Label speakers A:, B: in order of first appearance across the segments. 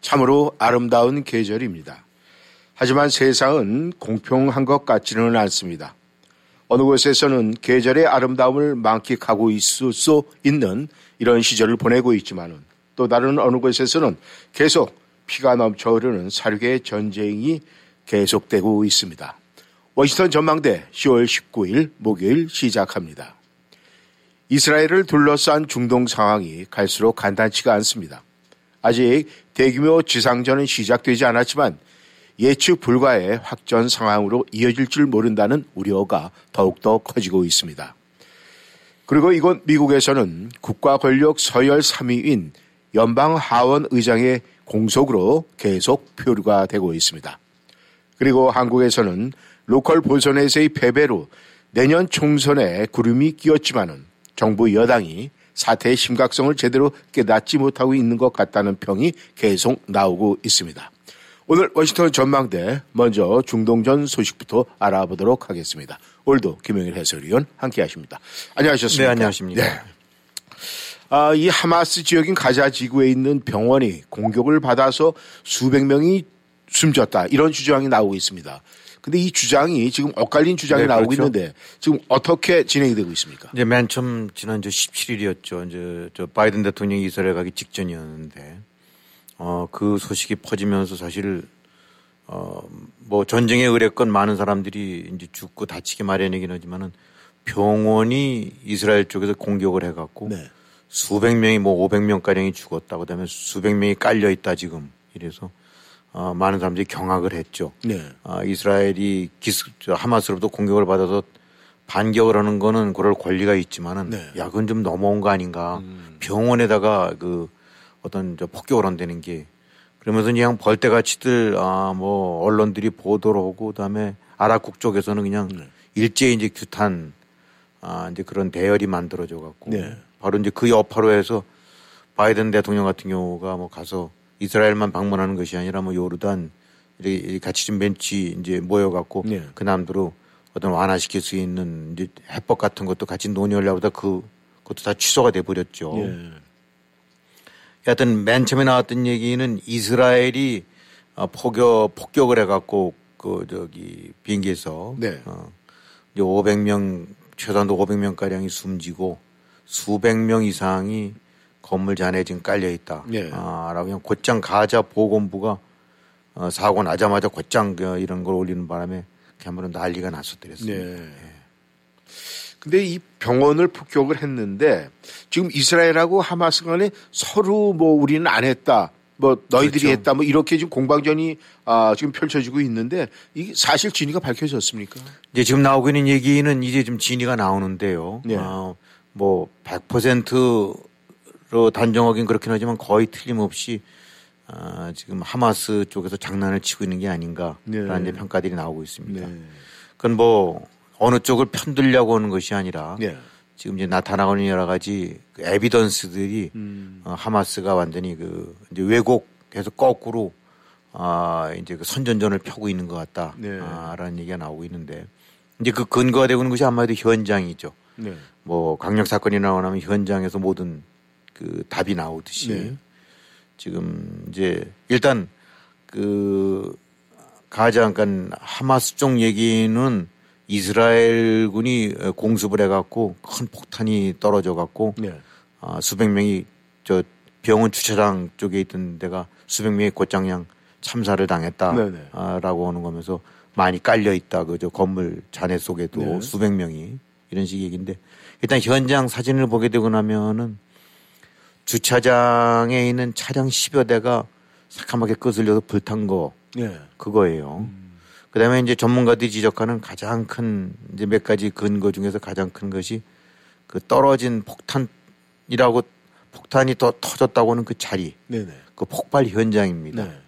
A: 참으로 아름다운 계절입니다. 하지만 세상은 공평한 것 같지는 않습니다. 어느 곳에서는 계절의 아름다움을 만끽하고 있을 수 있는 이런 시절을 보내고 있지만은 또 다른 어느 곳에서는 계속 피가 넘쳐 흐르는 사륙의 전쟁이 계속되고 있습니다. 워싱턴 전망대 10월 19일 목요일 시작합니다. 이스라엘을 둘러싼 중동 상황이 갈수록 간단치가 않습니다. 아직 대규모 지상전은 시작되지 않았지만 예측 불가의 확전 상황으로 이어질 줄 모른다는 우려가 더욱더 커지고 있습니다. 그리고 이곳 미국에서는 국가 권력 서열 3위인 연방 하원 의장의 공속으로 계속 표류가 되고 있습니다. 그리고 한국에서는 로컬 보선에서의 패배로 내년 총선에 구름이 끼었지만은 정부 여당이 사태의 심각성을 제대로 깨닫지 못하고 있는 것 같다는 평이 계속 나오고 있습니다. 오늘 워싱턴 전망대 먼저 중동전 소식부터 알아보도록 하겠습니다. 오늘도 김영일 해설위원 함께 하십니다. 안녕하셨습니까?
B: 네, 안녕하십니까. 네.
A: 아, 이 하마스 지역인 가자 지구에 있는 병원이 공격을 받아서 수백 명이 숨졌다. 이런 주장이 나오고 있습니다. 근데 이 주장이 지금 엇갈린 주장이 네, 나오고 그렇죠. 있는데 지금 어떻게 진행이 되고 있습니까?
B: 이제 맨 처음 지난주 17일이었죠. 이제 저 바이든 대통령이 이스라엘 가기 직전이었는데 어, 그 소식이 퍼지면서 사실 어, 뭐 전쟁에 의뢰권 많은 사람들이 이제 죽고 다치기 마련이긴 하지만은 병원이 이스라엘 쪽에서 공격을 해 갖고 네. 수백 명이 뭐 500명 가량이 죽었다. 그다음에 수백 명이 깔려 있다 지금 이래서 어, 많은 사람들이 경악을 했죠. 네. 어, 이스라엘이 기스, 하마스로부터 공격을 받아서 반격을 하는 거는 그럴 권리가 있지만은 네. 야, 그건 좀 넘어온 거 아닌가. 음. 병원에다가 그 어떤 저 폭격을 한다는 게 그러면서 그냥 벌떼같이들 아, 뭐 언론들이 보도를 하고 그다음에 아랍국 쪽에서는 그냥 네. 일제히 이제 규탄 아, 이제 그런 대열이 만들어져 갖고 네. 바로 이제 그 여파로 해서 바이든 대통령 같은 경우가 뭐 가서 이스라엘만 방문하는 것이 아니라 뭐 요르단 이렇게 같이 좀 벤치 이제 모여갖고 네. 그 남들로 어떤 완화시킬 수 있는 이제 해법 같은 것도 같이 논의하려고 하다 그 그것도 다 취소가 돼 버렸죠. 네. 여하튼 맨 처음에 나왔던 얘기는 이스라엘이 어, 폭격 폭격을 해갖고 그 저기 비행기에서 네. 어, 이제 500명 최단도 500명 가량이 숨지고 수백 명 이상이 건물 잔에 지금 깔려 있다. 네. 아, 라고 그냥 곧장 가자 보건부가 어, 사고 나자마자 곧장 그 이런 걸 올리는 바람에 그야말로 난리가 났었더랬습니다. 네. 네.
A: 근데 이 병원을 폭격을 했는데 지금 이스라엘하고 하마스 간에 서로 뭐 우리는 안 했다. 뭐 너희들이 그렇죠. 했다 뭐 이렇게 지금 공방전이 아 지금 펼쳐지고 있는데 이게 사실 진위가 밝혀졌습니까?
B: 이제 지금 나오고 있는 얘기는 이제 좀 진위가 나오는데요. 네. 어, 뭐100% 로 단정하긴 그렇긴 하지만 거의 틀림없이 아, 지금 하마스 쪽에서 장난을 치고 있는 게 아닌가라는 네. 평가들이 나오고 있습니다. 네. 그건 뭐 어느 쪽을 편들려고 하는 것이 아니라 네. 지금 이제 나타나고 있는 여러 가지 그 에비던스들이 음. 어, 하마스가 완전히 그 이제 왜곡해서 거꾸로 아 이제 그 선전전을 펴고 있는 것 같다라는 네. 얘기가 나오고 있는데 이제 그 근거가 되고 있는 것이 아마도 현장이죠. 네. 뭐 강력 사건이 나오면 현장에서 모든 그 답이 나오듯이 네. 지금 이제 일단 그 가장 그러니까 하마스 쪽 얘기는 이스라엘군이 공습을 해갖고 큰 폭탄이 떨어져 갖고 네. 아, 수백 명이 저 병원 주차장 쪽에 있던 데가 수백 명이 곧장량 참사를 당했다라고 네, 네. 하는 거면서 많이 깔려 있다 그저 건물 잔해 속에도 네. 수백 명이 이런 식 얘기인데 일단 현장 사진을 보게 되고 나면은 주차장에 있는 차량 10여 대가 새카맣게 끄슬려서 불탄 거 네. 그거예요. 음. 그다음에 이제 전문가들이 지적하는 가장 큰 이제 몇 가지 근거 중에서 가장 큰 것이 그 떨어진 폭탄이라고 폭탄이 더 터졌다고 하는 그 자리. 네네. 그 폭발 현장입니다.
A: 네.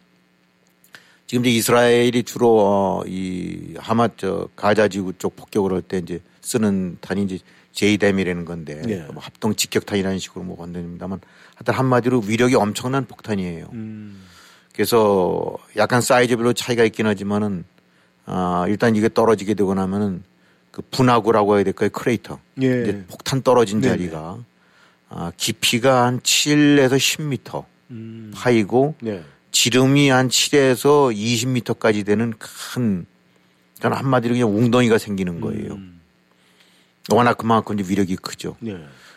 B: 지금 이제 이스라엘이 주로 어, 이 하마 저 가자 지구 쪽 폭격을 할 때 이제 쓰는 탄이 이제 제이댐이라는 건데
A: 네.
B: 뭐 합동 직격탄이라는 식으로 뭐 건드립니다만 하여튼 한마디로 위력이 엄청난 폭탄이에요.
A: 음.
B: 그래서 약간 사이즈별로 차이가 있긴 하지만은 아 일단 이게 떨어지게 되고 나면은 그 분화구라고 해야 될까요? 크레이터.
A: 예.
B: 이제 폭탄 떨어진
A: 네네.
B: 자리가 아 깊이가 한 7에서 10m
A: 음.
B: 파이고
A: 네.
B: 지름이 한 7에서 20m까지 되는 큰 그러니까 한마디로 그냥 웅덩이가 생기는 거예요.
A: 음.
B: 워낙 그만큼 이제 위력이 크죠.
A: 네.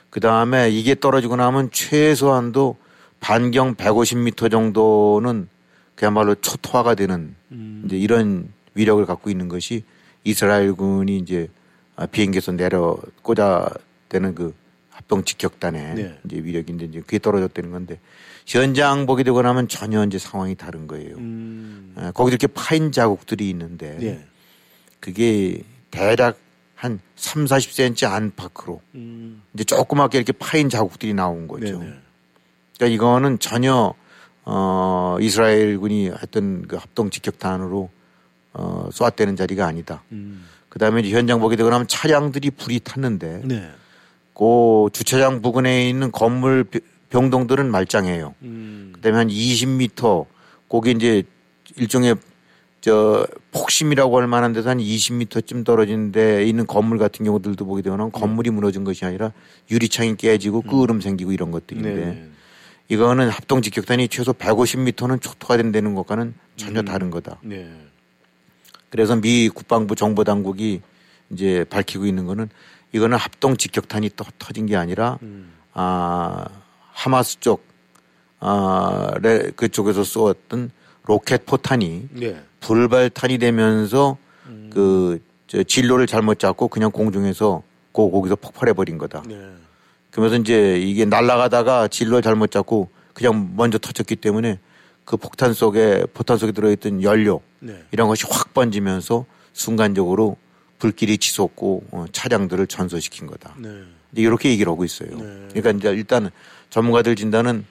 B: 그 다음에 이게 떨어지고 나면 최소한도 반경 150m 정도는 그야말로 초토화가 되는
A: 음.
B: 이제 이런 위력을 갖고 있는 것이 이스라엘군이 이제 아, 비행기에서 내려 꽂아대는 그 합동 직격단의
A: 네.
B: 이제 위력인데 이제 그게 떨어졌다는 건데 현장 보게 되고 나면 전혀 이제 상황이 다른 거예요.
A: 음.
B: 아, 거기도 이렇게 파인 자국들이 있는데
A: 네.
B: 그게 대략 한 3, 40cm 안팎으로
A: 음.
B: 이제 조그맣게 이렇게 파인 자국들이 나온 거죠.
A: 네네.
B: 그러니까 이거는 전혀 어 이스라엘군이 했던 그 합동 직격탄으로 어 쏘았다는 자리가 아니다.
A: 음.
B: 그다음에 현장 보게 되고 나면 차량들이 불이 탔는데
A: 네.
B: 그 주차장 부근에 있는 건물 비- 병동들은 말짱해요.
A: 음.
B: 그다음에 한 20m 거기 이제 일종의 저 폭심이라고 할 만한 데서 한 20m쯤 떨어진 데 있는 건물 같은 경우들도 보게 되면 건물이 무너진 것이 아니라 유리창이 깨지고 끄으름 생기고 이런 것들인데
A: 네.
B: 이거는 합동 직격탄이 최소 150m는 초토화 된다는 것과는 전혀
A: 음.
B: 다른 거다.
A: 네.
B: 그래서 미 국방부 정보 당국이 이제 밝히고 있는 거는 이거는 합동 직격탄이 또 터진 게 아니라
A: 음.
B: 아 하마스 쪽 아, 레, 그쪽에서 쏘았던 로켓 포탄이
A: 네.
B: 불발탄이 되면서 그, 저 진로를 잘못 잡고 그냥 공중에서 고, 거기서 폭발해 버린 거다.
A: 네.
B: 그러면서 이제 이게 날아가다가 진로를 잘못 잡고 그냥 먼저 터졌기 때문에 그 폭탄 속에, 포탄 속에 들어있던 연료
A: 네.
B: 이런 것이 확 번지면서 순간적으로 불길이 치솟고 어, 차량들을 전소시킨 거다.
A: 네.
B: 이렇게 얘기를 하고 있어요.
A: 네.
B: 그러니까 이제 일단 전문가들 진단은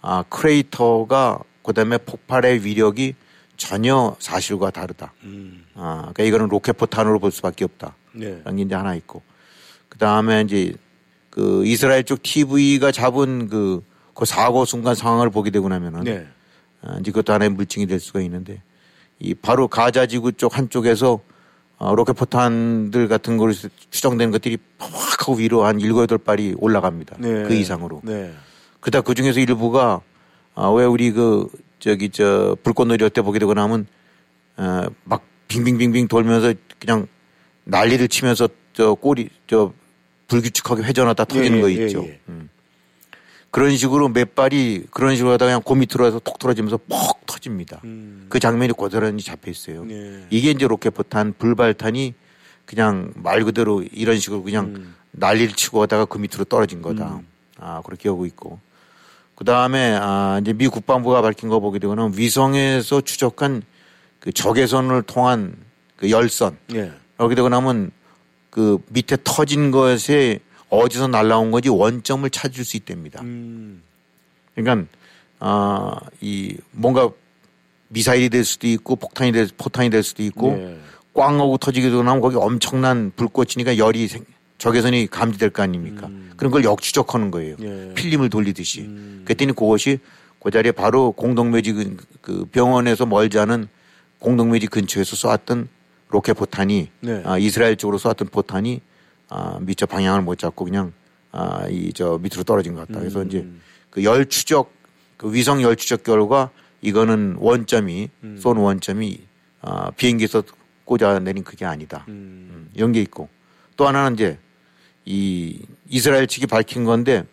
B: 아, 크레이터가 그다음에 폭발의 위력이 전혀 사실과 다르다.
A: 음.
B: 아, 그러니까 이거는 로켓 포탄으로 볼 수밖에 없다.
A: 네.
B: 라는 게 이제 하나 있고. 그 다음에 이제 그 이스라엘 쪽 TV가 잡은 그, 그 사고 순간 상황을 보게 되고 나면은
A: 네.
B: 아, 이제 그것도 하나의 물증이 될 수가 있는데 이 바로 가자 지구 쪽 한쪽에서 어, 로켓 포탄들 같은 걸로 추정되는 것들이 확 하고 위로 한 일곱 여덟 발이 올라갑니다.
A: 네.
B: 그 이상으로.
A: 네.
B: 그다 그 중에서 일부가 아, 왜 우리 그 저기 저 불꽃놀이 할때 보게 되고 나면 어, 막 빙빙빙빙 돌면서 그냥 난리를 치면서 저 꼬리 저 불규칙하게 회전하다 터지는
A: 예,
B: 거
A: 예,
B: 있죠.
A: 예.
B: 음. 그런 식으로 몇 발이 그런 식으로 하다가 그냥 그 밑으로 해서 톡 떨어지면서 퍽 터집니다.
A: 음.
B: 그 장면이 고스란히 잡혀 있어요.
A: 네.
B: 이게 이제 로켓 포탄 불발탄이 그냥 말 그대로 이런 식으로 그냥
A: 음.
B: 난리를 치고 하다가 그 밑으로 떨어진 거다.
A: 음.
B: 아, 그렇게 하고 있고. 그 다음에 아, 이제 미 국방부가 밝힌 거 보게 되고는 위성에서 추적한 그 적외선을 통한 그 열선.
A: 네.
B: 여기 되고 나면 그 밑에 터진 것에 어디서 날라온 건지 원점을 찾을 수 있답니다.
A: 음.
B: 그러니까 아, 이 뭔가 미사일이 될 수도 있고 폭탄이 될 포탄이 될 수도 있고
A: 네.
B: 꽝 하고 터지게 되고 나면 거기 엄청난 불꽃이니까 열이 생, 적외선이 감지될 거 아닙니까? 그런 걸 역추적하는 거예요.
A: 네.
B: 필름을 돌리듯이.
A: 음.
B: 그랬더니 그것이 그 자리에 바로 공동묘지 근- 그 병원에서 멀지 않은 공동묘지 근처에서 쏘았던 로켓 포탄이
A: 네.
B: 아, 이스라엘 쪽으로 쏘았던 포탄이 아, 미처 방향을 못 잡고 그냥 아, 이 저 밑으로 떨어진 것 같다. 그래서
A: 음.
B: 이제 그 열 추적 그 위성 열 추적 결과 이거는 원점이
A: 음.
B: 쏜 원점이 아, 비행기에서 꽂아내린 그게 아니다.
A: 음.
B: 음, 게 있고 또 하나는 이제 이 이스라엘 측이 밝힌 건데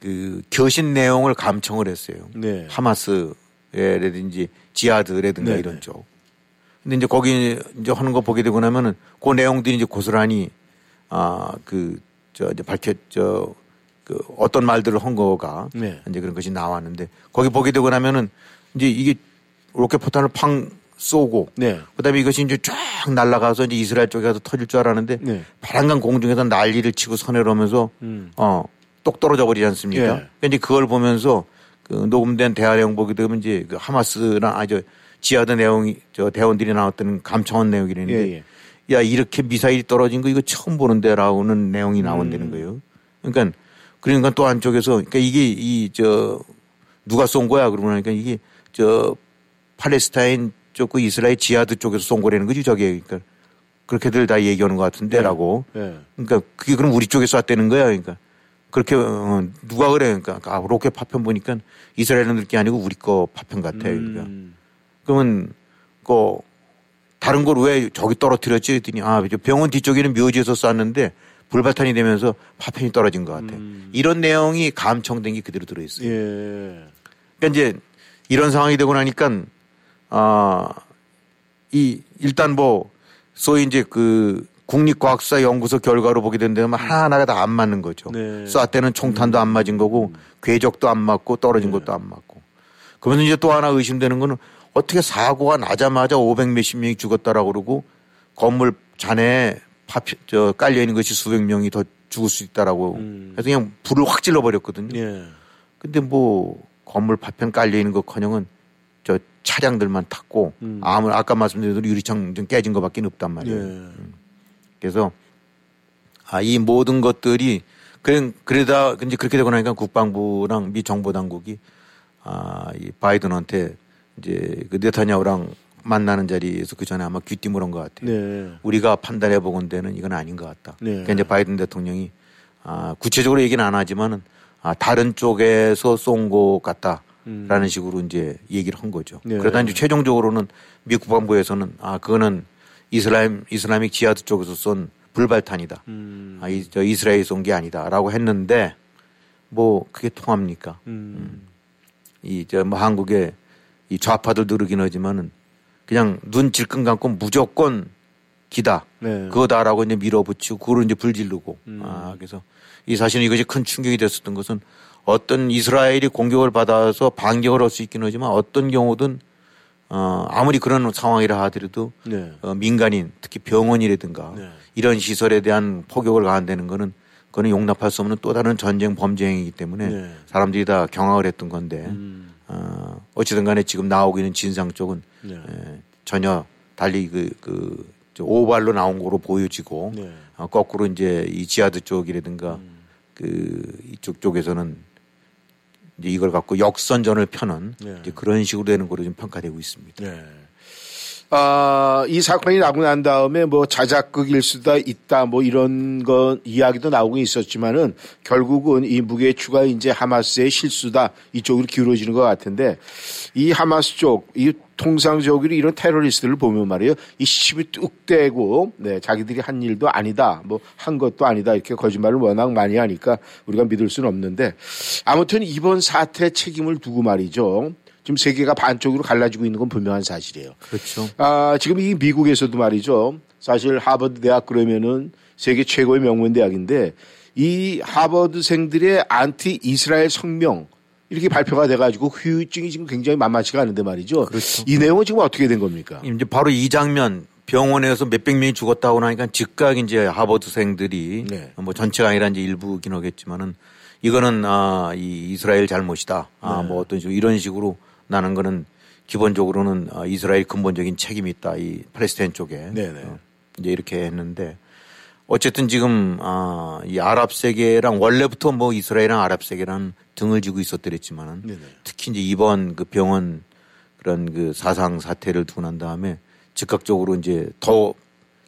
B: 그 겨신 내용을 감청을 했어요.
A: 네.
B: 하마스라든지 지하드라든가
A: 네네.
B: 이런 쪽. 근데 이제 거기 이제 하는 거 보게 되고 나면은 그 내용들이 이제 고스란히 아 그 저 이제 밝혔 저그 어떤 말들을 한 거가
A: 네.
B: 이제 그런 것이 나왔는데 거기 보게 되고 나면은 이제 이게 로켓 포탄을 팡 쏘고
A: 네.
B: 그다음에 이것이 이제 쫙 날아가서 이제 이스라엘 쪽에 가서 터질 줄 알았는데
A: 네.
B: 바람간 공중에서 난리를 치고 서내려면서
A: 음.
B: 어, 똑 떨어져 버리지 않습니까?
A: 예.
B: 그러니까 이제 그걸 보면서 그 녹음된 대화 내용 보게 되면 이제 그 하마스랑 아주 지하드 내용이 저 대원들이 나왔던 감청한 내용이 있는데
A: 예, 예.
B: 야 이렇게 미사일이 떨어진 거 이거 처음 보는데라고는 내용이 나온다는
A: 음.
B: 거예요. 그러니까 그러니까 또 한쪽에서 그러니까 이게 이 저 누가 쏜 거야 그러고 나니까 이게 저 팔레스타인 쪽 그 이스라엘 지하드 쪽에서 쏜 거라는 거지 저게 그러니까 그렇게들 다 얘기하는 것 같은데라고.
A: 예.
B: 그러니까 그게 그럼 우리 쪽에 쐈다는 거야. 그러니까 그렇게 어, 누가 그래. 그러니까 아, 로켓 파편 보니까 이스라엘은 게 아니고 우리 거 파편 같아. 그러니까
A: 음.
B: 그러면 그 다른 걸 왜 저기 떨어뜨렸지 했더니 아저 병원 뒤쪽에는 묘지에서 쐈는데 불발탄이 되면서 파편이 떨어진 것 같아. 이런 내용이 감청된 게 그대로 들어있어요.
A: 예.
B: 그러니까 이제 이런 상황이 되고 나니까 아 이 일단 뭐 소위 이제 그 국립과학수사 연구소 결과로 보게 된다면 하나하나가 다 안 맞는 거죠.
A: 네.
B: 쏴 때는 총탄도 안 맞은 거고 궤적도 안 맞고 떨어진 것도 안 맞고. 그러면서 이제 또 하나 의심되는 거는 어떻게 사고가 나자마자 500 몇십 명이 죽었다라고 그러고 건물 잔에 파피, 저 깔려 있는 것이 수백 명이 더 죽을 수 있다라고
A: 음.
B: 해서 그냥 불을 확 질러 버렸거든요.
A: 예.
B: 근데 뭐 건물 파편 깔려 있는 것커녕은 저 차량들만 탔고
A: 음.
B: 아무 아까 말씀드린 대로 유리창 좀 깨진 것밖에 없단 말이에요.
A: 예.
B: 그래서 아 이 모든 것들이 그래 그러다 이제 그렇게 되고 나니까 국방부랑 미 정보 당국이 아이 바이든한테 이제 그 네타냐후랑 만나는 자리에서 그 전에 아마 귀띔을 한 것 같아요.
A: 네.
B: 우리가 판단해 보건대는 이건 아닌 것 같다.
A: 네.
B: 그러니까 이제 바이든 대통령이 아, 구체적으로 얘기는 안 하지만은 아, 다른 쪽에서 쏜 것 같다 라는 식으로 이제 얘기를 한 거죠.
A: 음. 네.
B: 그러다 이제 최종적으로는 미 국방부에서는 아, 그거는 이슬람 이슬람ik 지하드 쪽에서 쏜 불발탄이다.
A: 음.
B: 아, 이, 저 이스라엘이 쏜 게 아니다라고 했는데 뭐 그게 통합니까?
A: 음.
B: 이저 뭐 한국의 이 좌파들도 그러긴 하지만은 그냥 눈 질끈 감고 무조건 기다.
A: 네.
B: 그거다라고 이제 밀어붙이고 그걸 이제 불지르고
A: 음.
B: 아 그래서 이 사실은 이것이 큰 충격이 됐었던 것은 어떤 이스라엘이 공격을 받아서 반격을 할 수 있긴 하지만 어떤 경우든 어 아무리 그런 상황이라 하더라도
A: 네.
B: 어 민간인 특히 병원이라든가
A: 네.
B: 이런 시설에 대한 포격을 가한다는 거는 그거는 용납할 수 없는 또 다른 전쟁 범죄 행위이기 때문에
A: 네.
B: 사람들이 다 경악을 했던 건데
A: 음.
B: 어 어찌든 간에 지금 나오고 있는 진상 쪽은
A: 네.
B: 에, 전혀 달리 그, 그, 저 오발로 나온 거로 보여지고,
A: 네.
B: 어, 거꾸로 이제 이 지하드 쪽이라든가
A: 음.
B: 그 이쪽 쪽에서는 이제 이걸 갖고 역선전을 펴는
A: 네.
B: 이제 그런 식으로 되는 거로 좀 평가되고 있습니다.
A: 네. 아, 이 사건이 나고 난 다음에 뭐 자작극일 수도 있다 뭐 이런 건 이야기도 나오고 있었지만은 결국은 이 무게 추가 이제 하마스의 실수다 이쪽으로 기울어지는 것 같은데 이 하마스 쪽, 이 통상적으로 이런 테러리스트를 보면 말이에요. 이 시비 뚝 떼고 네, 자기들이 한 일도 아니다. 뭐 한 것도 아니다. 이렇게 거짓말을 워낙 많이 하니까 우리가 믿을 수는 없는데 아무튼 이번 사태 책임을 두고 말이죠. 지금 세계가 반쪽으로 갈라지고 있는 건 분명한 사실이에요.
B: 그렇죠.
A: 아, 지금 이 미국에서도 말이죠. 사실 하버드 대학 그러면은 세계 최고의 명문 대학인데 이 하버드생들의 안티 이스라엘 성명 이렇게 발표가 돼가지고 후유증이 지금 굉장히 만만치가 않은데 말이죠.
B: 그렇죠.
A: 이 내용은 지금 어떻게 된 겁니까?
B: 이제 바로 이 장면 병원에서 몇백 명이 죽었다고 나니까 즉각 이제 하버드생들이
A: 네.
B: 뭐 전체가 아니라 이제 일부긴 하겠지만은 이거는 아, 이 이스라엘 잘못이다. 아,
A: 네.
B: 뭐 어떤 식으로 이런 식으로 나는 거는 기본적으로는 아, 이스라엘 근본적인 책임이 있다. 이 팔레스타인 쪽에.
A: 네 네.
B: 어, 이제 이렇게 했는데 어쨌든 지금 아, 이 아랍 세계랑 원래부터 뭐 이스라엘이랑 아랍 세계랑 등을 지고 있었더랬지만은
A: 네네.
B: 특히 이제 이번 그 병원 그런 그 사상 사태를 두고 난 다음에 즉각적으로 이제 더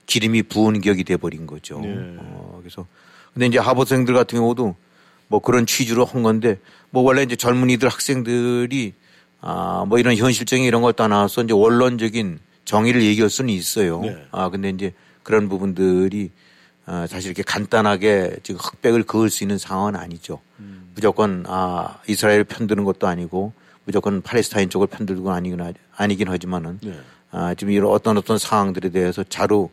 B: 기름이 부은 격이 돼 버린 거죠.
A: 네.
B: 어, 그래서 근데 이제 하버생들 같은 경우도 뭐 그런 취지로 한 건데 뭐 원래 이제 젊은이들 학생들이 아 뭐 이런 현실적인 이런 걸 떠나서 이제 원론적인 정의를 얘기할 수는 있어요.
A: 네.
B: 아 근데 이제 그런 부분들이 아, 사실 이렇게 간단하게 지금 흑백을 그을 수 있는 상황은 아니죠.
A: 음.
B: 무조건 아 이스라엘 편드는 것도 아니고 무조건 팔레스타인 쪽을 편들고 는 아니긴 하- 아니긴 하지만은
A: 네.
B: 아 지금 이런 어떤 어떤 상황들에 대해서 자루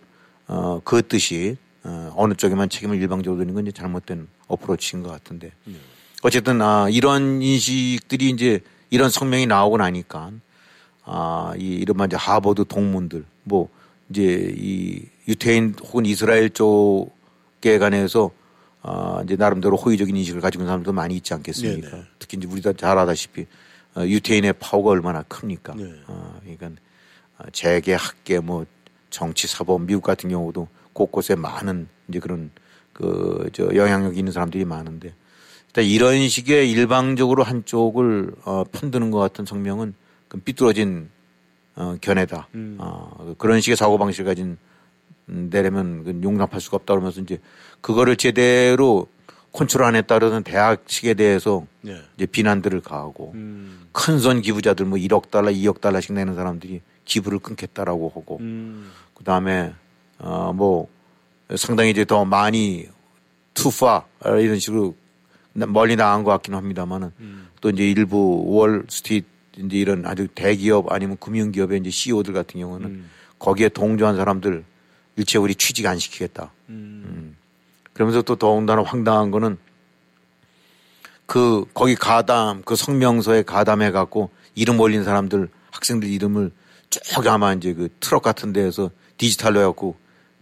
B: 어 그 뜻이 어, 어느 쪽에만 책임을 일방적으로 지는 건 이제 잘못된 어프로치인 것 같은데 어쨌든 아 이런 인식들이 이제 이런 성명이 나오고 나니까 아 이 이른바 이제 하버드 동문들 뭐 이제 이 유태인 혹은 이스라엘 쪽에 관해서 어, 이제 나름대로 호의적인 인식을 가지고 있는 사람도 많이 있지 않겠습니까?
A: 네네.
B: 특히 이제 우리가 잘 알다시피 어, 유태인의 파워가 얼마나 큽니까?
A: 네.
B: 어, 그러니까 어, 재계, 학계, 뭐 정치, 사법, 미국 같은 경우도 곳곳에 많은 이제 그런 그 저 영향력 있는 사람들이 많은데 일단 이런 식의 일방적으로 한쪽을 어, 편드는 것 같은 성명은 그 삐뚤어진 어, 견해다.
A: 음.
B: 어, 그런 식의 사고 방식을 가진 음, 내려면 그 용납할 수가 없다 그러면서 이제 그거를 제대로 컨트롤 안 했다는 대학식에 대해서
A: 네.
B: 이제 비난들을 가하고
A: 음.
B: 큰선 기부자들 뭐 1억 달러, 2억 달러씩 내는 사람들이 기부를 끊겠다라고 하고
A: 음.
B: 그 다음에 어 뭐 상당히 이제 더 많이 too far 이런 식으로 멀리 나간 것 같기는 합니다만은
A: 음.
B: 또 이제 일부 월 스트리트 이제 이런 아주 대기업 아니면 금융기업의 이제 CEO들 같은 경우는
A: 음.
B: 거기에 동조한 사람들 일체 우리 취직 안 시키겠다.
A: 음.
B: 그러면서 또 더군다나 황당한 거는 그 거기 가담 그 성명서에 가담해 갖고 이름 올린 사람들 학생들 이름을 쭉 아마 이제 그 트럭 같은 데에서 디지털로 해갖고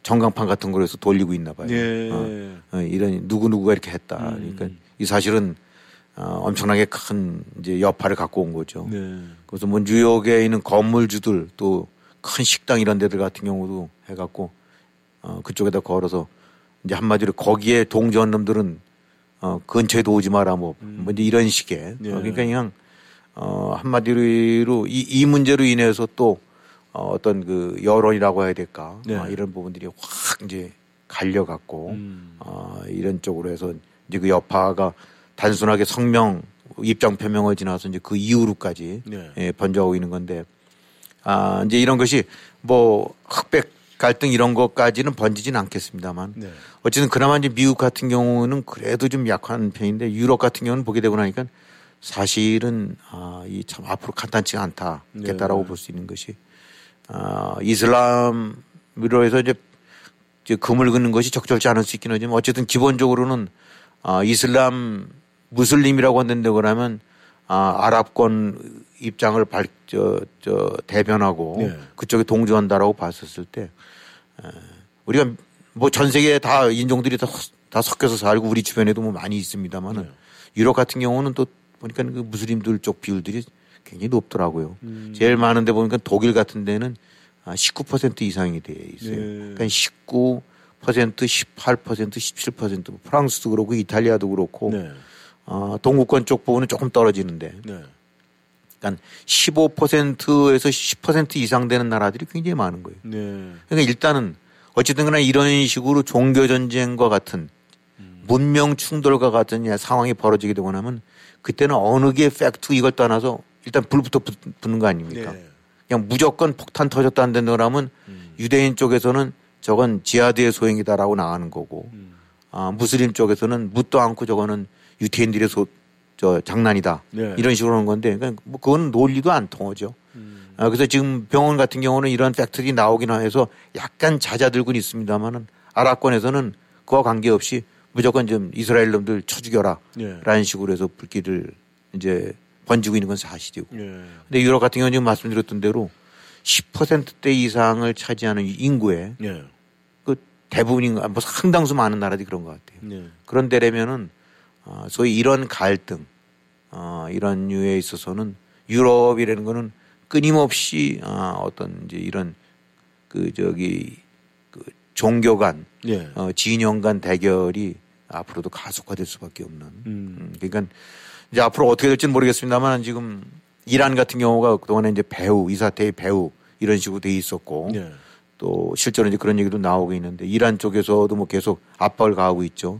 B: 전광판 같은 거로 해서 돌리고 있나 봐요.
A: 예.
B: 어, 어, 이런 누구 누구가 이렇게 했다. 그러니까 이 사실은 어, 엄청나게 큰 이제 여파를 갖고 온 거죠.
A: 네.
B: 그래서 뭐 뉴욕에 있는 건물주들 또 큰 식당 이런 데들 같은 경우도 해갖고 어, 그쪽에다 걸어서 이제 한마디로 거기에 동조한 놈들은 어, 근처에도 오지 마라 뭐, 뭐 이제 이런 식의
A: 예.
B: 어, 그러니까 그냥 어, 한마디로 이, 이 문제로 인해서 또 어, 어떤 그 여론이라고 해야 될까
A: 네.
B: 어, 이런 부분들이 확 이제 갈려갖고
A: 음.
B: 어, 이런 쪽으로 해서 이제 그 여파가 단순하게 성명 입장 표명을 지나서 이제 그 이후로까지
A: 네.
B: 예, 번져오고 있는 건데 아 이제 이런 것이 뭐 흑백 갈등 이런 것까지는 번지진 않겠습니다만
A: 네.
B: 어쨌든 그나마 이제 미국 같은 경우는 그래도 좀 약한 편인데 유럽 같은 경우는 보게 되고 나니까 사실은 아, 이 참 앞으로 간단치가 않다겠다라고
A: 네.
B: 볼수 있는 것이 아, 이슬람으로 해서 이제, 이제 금을 긋는 것이 적절치 않을 수 있긴 하지만 어쨌든 기본적으로는 아, 이슬람 무슬림이라고 한다고 하면 아, 아랍권 입장을 발, 저, 저, 대변하고
A: 네.
B: 그쪽에 동조한다라고 봤었을 때 에, 우리가 뭐 전 세계에 다 인종들이 다, 다 섞여서 살고 우리 주변에도 뭐 많이 있습니다만은
A: 네.
B: 유럽 같은 경우는 또 보니까 그 무슬림들 쪽 비율들이 굉장히 높더라고요.
A: 음.
B: 제일 많은데 보니까 독일 같은 데는 아, 19% 이상이 돼 있어요.
A: 네.
B: 그러니까 19%, 18%, 17% 프랑스도 그렇고 이탈리아도 그렇고
A: 네.
B: 어, 동구권 쪽 부분은 조금 떨어지는데
A: 네.
B: 그러니까 15%에서 10% 이상 되는 나라들이 굉장히 많은 거예요.
A: 네.
B: 그러니까 일단은 어쨌든 간에 이런 식으로 종교 전쟁과 같은 문명 충돌과 같은 상황이 벌어지게 되고 나면 그때는 어느 게 팩트 이걸 떠나서 일단 불부터 붙- 붙는 거 아닙니까?
A: 네.
B: 그냥 무조건 폭탄 터졌다 안 된다 그러면 유대인 쪽에서는 저건 지하드의 소행이다라고 나가는 거고 아, 무슬림 쪽에서는 묻도 않고 저거는 유태인들의 소, 저 장난이다
A: 네.
B: 이런 식으로 하는 건데 그러니까 뭐 그건 논리도 안 통하죠. 아, 그래서 지금 병원 같은 경우는 이런 팩트들이 나오긴 해서 약간 잦아들고는 있습니다만은 아랍권에서는 그와 관계없이 무조건 좀 이스라엘 놈들 쳐 죽여라
A: 네.
B: 라는 식으로 해서 불길을 이제 번지고 있는 건 사실이고.
A: 네.
B: 근데 유럽 같은 경우는 지금 말씀드렸던 대로 10%대 이상을 차지하는 인구의
A: 네.
B: 그 대부분인 뭐 상당수 많은 나라들이 그런 것 같아요.
A: 네.
B: 그런 데라면은 어, 소위 이런 갈등 어, 이런 류에 있어서는 유럽이라는 거는 끊임없이 어, 어떤 이제 이런 그 저기 그 종교 간
A: 네.
B: 어, 진영 간 대결이 앞으로도 가속화될 수밖에 없는.
A: 음.
B: 음, 그러니까 이제 앞으로 어떻게 될지는 모르겠습니다만 지금 이란 같은 경우가 그동안에 이제 배후 이 사태의 배후 이런 식으로 돼 있었고
A: 네.
B: 또 실제로 이제 그런 얘기도 나오고 있는데 이란 쪽에서도 뭐 계속 압박을 가하고 있죠.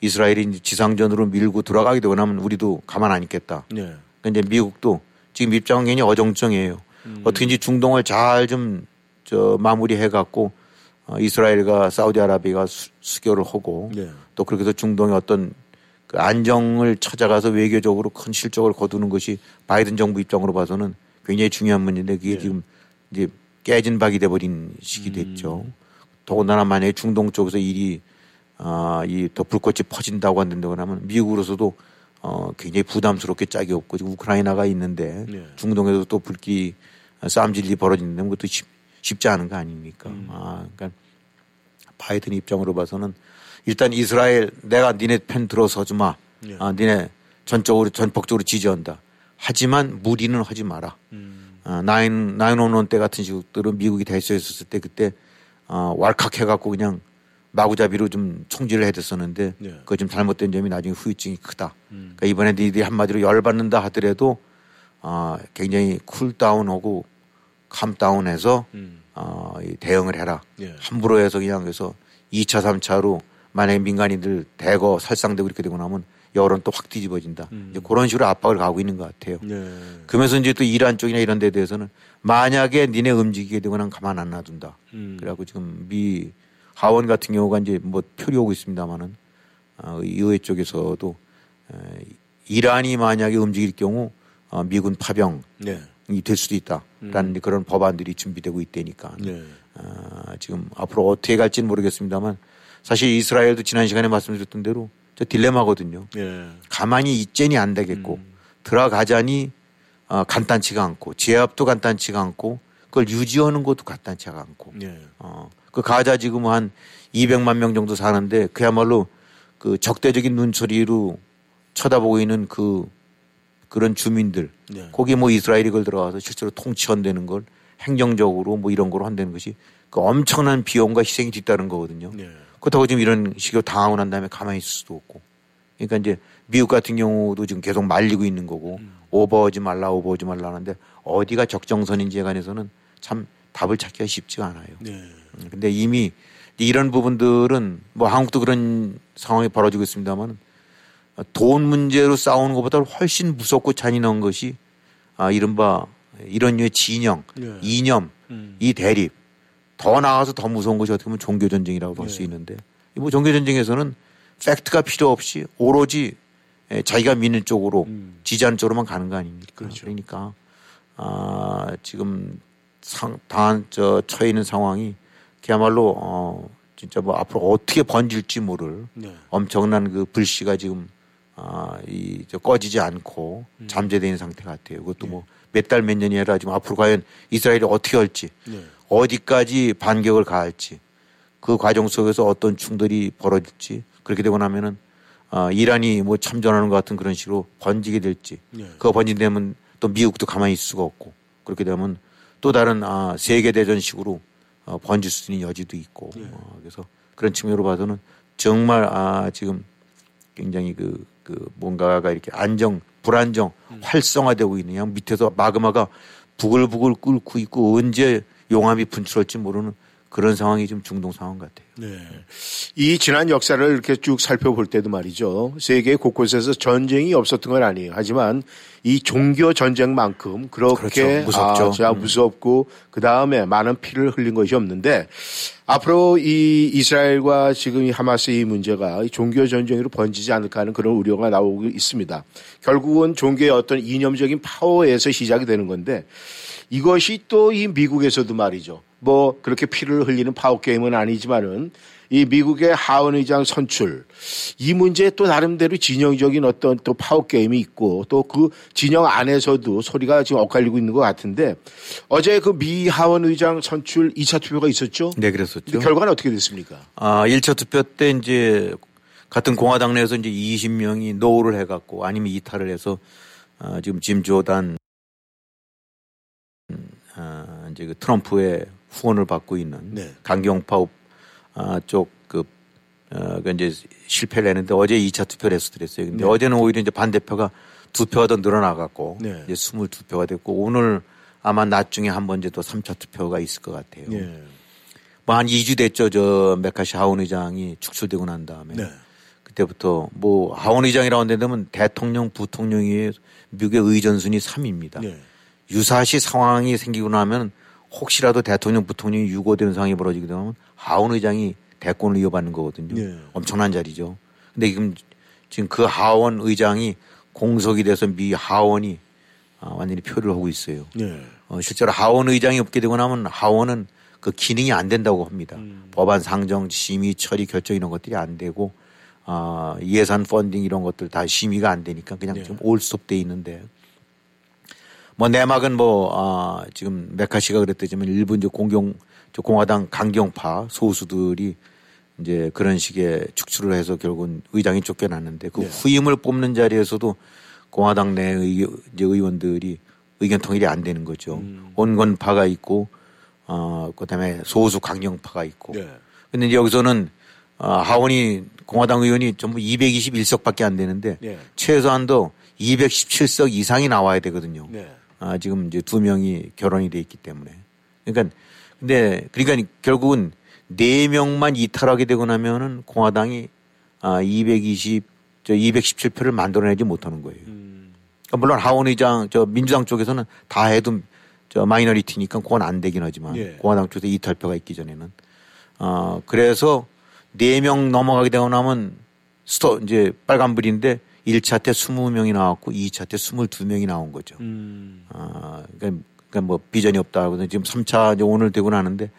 B: 이스라엘이 지상전으로 밀고 들어가게 되고 나면 우리도 가만 안 있겠다.
A: 네.
B: 그러니까 이제 미국도 지금 입장은 굉장히 어정쩡해요. 어떻게든지 중동을 잘 좀 저 마무리해 갖고 어, 이스라엘과 사우디아라비아가 수, 수교를 하고
A: 네.
B: 또 그렇게 해서 중동의 어떤 그 안정을 찾아가서 외교적으로 큰 실적을 거두는 것이 바이든 정부 입장으로 봐서는 굉장히 중요한 문제인데 그게
A: 네.
B: 지금 이제 깨진 박이 돼버린 시기 됐죠. 더군다나 만약에 중동 쪽에서 일이 아, 이 더 불꽃이 퍼진다고 한다고 하면 미국으로서도 어, 굉장히 부담스럽게 짝이 없고 지금 우크라이나가 있는데
A: 네.
B: 중동에도 또 불길이 싸움질이 벌어지는데 그것도 쉽, 쉽지 않은 거 아닙니까?
A: 음.
B: 아, 그러니까 바이든 입장으로 봐서는 일단 이스라엘 내가 니네 편 들어서지 마.
A: 예.
B: 아, 니네 전적으로 전폭적으로 지지한다. 하지만 무리는 하지 마라.
A: 음.
B: 아, 나인 나인원원 때 같은 식들은 미국이 대처에 있었을 때 그때 어, 왈칵 해갖고 그냥 마구잡이로 좀 총질을 해댔었는데
A: 예.
B: 그거 좀 잘못된 점이 나중에 후유증이 크다. 그러니까 이번에 니들이 한마디로 열받는다 하더라도 아, 굉장히 쿨다운하고 캄다운해서
A: 음.
B: 어, 이 대응을 해라.
A: 예.
B: 함부로 해서 그냥 그래서 2차, 3차로 만약에 민간인들 대거 살상되고 이렇게 되고 나면 여론 또 확 뒤집어진다. 이제 그런 식으로 압박을 가고 있는 것 같아요.
A: 예.
B: 그러면서 이제 또 이란 쪽이나 이런 데 대해서는 만약에 니네 움직이게 되거나 가만 안 놔둔다.
A: 음.
B: 그래갖고 지금 미 하원 같은 경우가 이제 뭐 표리 오고 있습니다만은 어, 의회 쪽에서도 에, 이란이 만약에 움직일 경우 어, 미군 파병이
A: 네.
B: 될 수도 있다라는 그런 법안들이 준비되고 있다니까.
A: 네.
B: 아, 지금 앞으로 어떻게 갈지는 모르겠습니다만 사실 이스라엘도 지난 시간에 말씀드렸던 대로 저 딜레마거든요.
A: 예.
B: 가만히 있자니 안 되겠고 들어가자니 어, 간단치가 않고 제압도 간단치가 않고 그걸 유지하는 것도 간단치가 않고
A: 예.
B: 어, 그 가자 지금 한 200만 명 정도 사는데 그야말로 그 적대적인 눈초리로 쳐다보고 있는 그 그런 주민들
A: 네.
B: 거기 뭐 이스라엘이 그걸 들어가서 실제로 통치한다는 걸 행정적으로 뭐 이런 거로 한다는 것이 그 엄청난 비용과 희생이 뒤따른 거거든요.
A: 네.
B: 그렇다고 지금 이런 식으로 당하고 난 다음에 가만히 있을 수도 없고. 그러니까 이제 미국 같은 경우도 지금 계속 말리고 있는 거고 오버하지 말라 오버하지 말라 하는데 어디가 적정선인지에 관해서는 참 답을 찾기가 쉽지가 않아요.
A: 네.
B: 음, 근데 이미 이런 부분들은 뭐 한국도 그런 상황이 벌어지고 있습니다만 돈 문제로 싸우는 것보다 훨씬 무섭고 잔인한 것이 아, 이른바 이런 류의 진영,
A: 네.
B: 이념,
A: 음.
B: 이 대립 더 나아가서 더 무서운 것이 어떻게 보면 종교 전쟁이라고 볼수
A: 네.
B: 있는데 이뭐 종교 전쟁에서는 팩트가 필요 없이 오로지 에, 자기가 믿는 쪽으로
A: 음.
B: 지지하는 쪽으로만 가는 거 아닙니까?
A: 그렇죠.
B: 러니까 아, 지금 상, 당한 저 처해 있는 상황이 그야말로 어, 진짜 뭐 앞으로 어떻게 번질지 모를
A: 네.
B: 엄청난 그 불씨가 지금 아, 이, 저 꺼지지 않고
A: 음.
B: 잠재되어 있는 상태 같아요.
A: 예.
B: 그것도 뭐몇 달 몇 년이 아니라 지금 앞으로 과연 이스라엘이 어떻게 할지
A: 네.
B: 어디까지 반격을 가할지 그 과정 속에서 어떤 충돌이 벌어질지 그렇게 되고 나면은 아, 이란이 뭐 참전하는 것 같은 그런 식으로 번지게 될지
A: 네.
B: 그거 번진다면 또 미국도 가만히 있을 수가 없고 그렇게 되면 또 다른 아, 세계 대전식으로 어, 번질 수 있는 여지도 있고
A: 예.
B: 어, 그래서 그런 측면으로 봐서는 정말 아, 지금 굉장히 그, 그 뭔가가 이렇게 안정 불안정
A: 음.
B: 활성화되고 있는 그냥 밑에서 마그마가 부글부글 끓고 있고 언제 용암이 분출할지 모르는 그런 상황이 좀 중동 상황 같아요.
A: 네. 이 지난 역사를 이렇게 쭉 살펴볼 때도 말이죠. 세계 곳곳에서 전쟁이 없었던 건 아니에요. 하지만 이 종교 전쟁만큼 그렇게
B: 그렇죠. 무섭죠.
A: 아, 진짜
B: 음.
A: 무섭고 그 다음에 많은 피를 흘린 것이 없는데 앞으로 이 이스라엘과 지금 이 하마스의 이 문제가 이 종교 전쟁으로 번지지 않을까 하는 그런 우려가 나오고 있습니다. 결국은 종교의 어떤 이념적인 파워에서 시작이 되는 건데 이것이 또 이 미국에서도 말이죠. 뭐 그렇게 피를 흘리는 파워 게임은 아니지만은 이 미국의 하원 의장 선출 이 문제에 또 나름대로 진영적인 어떤 또 파워 게임이 있고 또 그 진영 안에서도 소리가 지금 엇갈리고 있는 것 같은데 어제 그 미 하원 의장 선출 2차 투표가 있었죠.
B: 네, 그랬었죠.
A: 결과는 어떻게 됐습니까?
B: 아, 1차 투표 때 이제 같은 공화당 내에서 이제 20명이 no를 해갖고 아니면 이탈을 해서 아, 지금 짐 조단 음, 아, 이제 그 트럼프의 후원을 받고 있는
A: 네.
B: 강경파 아, 쪽그 어, 그 이제 실패를 했는데 어제 2차 투표를 했었더랬어요. 근데
A: 네.
B: 어제는 오히려 이제 반대표가 두 표가 더 늘어나갖고
A: 네.
B: 이제 22표가 됐고 오늘 아마 낮 중에 한 번 이제 또 3차 투표가 있을 것 같아요.
A: 예.
B: 뭐한 2주 됐죠. 저 메카시 하원 의장이 축출되고 난 다음에.
A: 네.
B: 그때부터 뭐 하원 의장이라고 한다면 대통령, 부통령이 미국의 의전순위 3위입니다.
A: 네.
B: 유사시 상황이 생기고 나면 혹시라도 대통령, 부통령이 유고되는 상황이 벌어지게 되면 하원 의장이 대권을 이어받는 거거든요.
A: 네.
B: 엄청난 자리죠. 근데 지금 지금 그 하원 의장이 공석이 돼서 미 하원이 아, 완전히 표를 하고 있어요.
A: 네.
B: 어, 실제로 하원 의장이 없게 되고 나면 하원은 그 기능이 안 된다고 합니다. 법안 상정, 심의, 처리, 결정 이런 것들이 안 되고 아, 예산 펀딩 이런 것들 다 심의가 안 되니까 그냥
A: 네.
B: 좀 올스톱돼 있는데 뭐 내막은 뭐 아, 지금 메카시가 그랬듯지만 일부 이제 공경 저 공화당 강경파 소수들이 이제 그런 식의 축출을 해서 결국은 의장이 쫓겨났는데 그
A: 네.
B: 후임을 뽑는 자리에서도 공화당 내 의, 이제 의원들이 의견 통일이 안 되는 거죠.
A: 음.
B: 온건파가 있고 어 그다음에 소수 강경파가 있고.
A: 네.
B: 근데 이제 여기서는 어, 하원이 공화당 의원이 전부 221석밖에 안 되는데
A: 네.
B: 최소한도 217석 이상이 나와야 되거든요.
A: 네.
B: 아, 지금 이제 두 명이 결혼이 돼 있기 때문에. 그러니까 근데 그러니까 결국은 네 명만 이탈하게 되고 나면은 공화당이 아, 220, 저 217표를 만들어내지 못하는 거예요.
A: 음.
B: 그러니까 물론 하원 의장, 저 민주당 쪽에서는 다 해도 저 마이너리티니까 그건 안 되긴 하지만
A: 예.
B: 공화당 쪽에서 이탈표가 있기 전에는. 어, 그래서 네 명 넘어가게 되고 나면 스토, 이제 빨간불인데 1차 때 20명이 나왔고 2차 때 22명이 나온 거죠.
A: 음.
B: 아, 그러니까, 그러니까 뭐 비전이 없다 하고는 지금 3차 이제 오늘 되고 나는데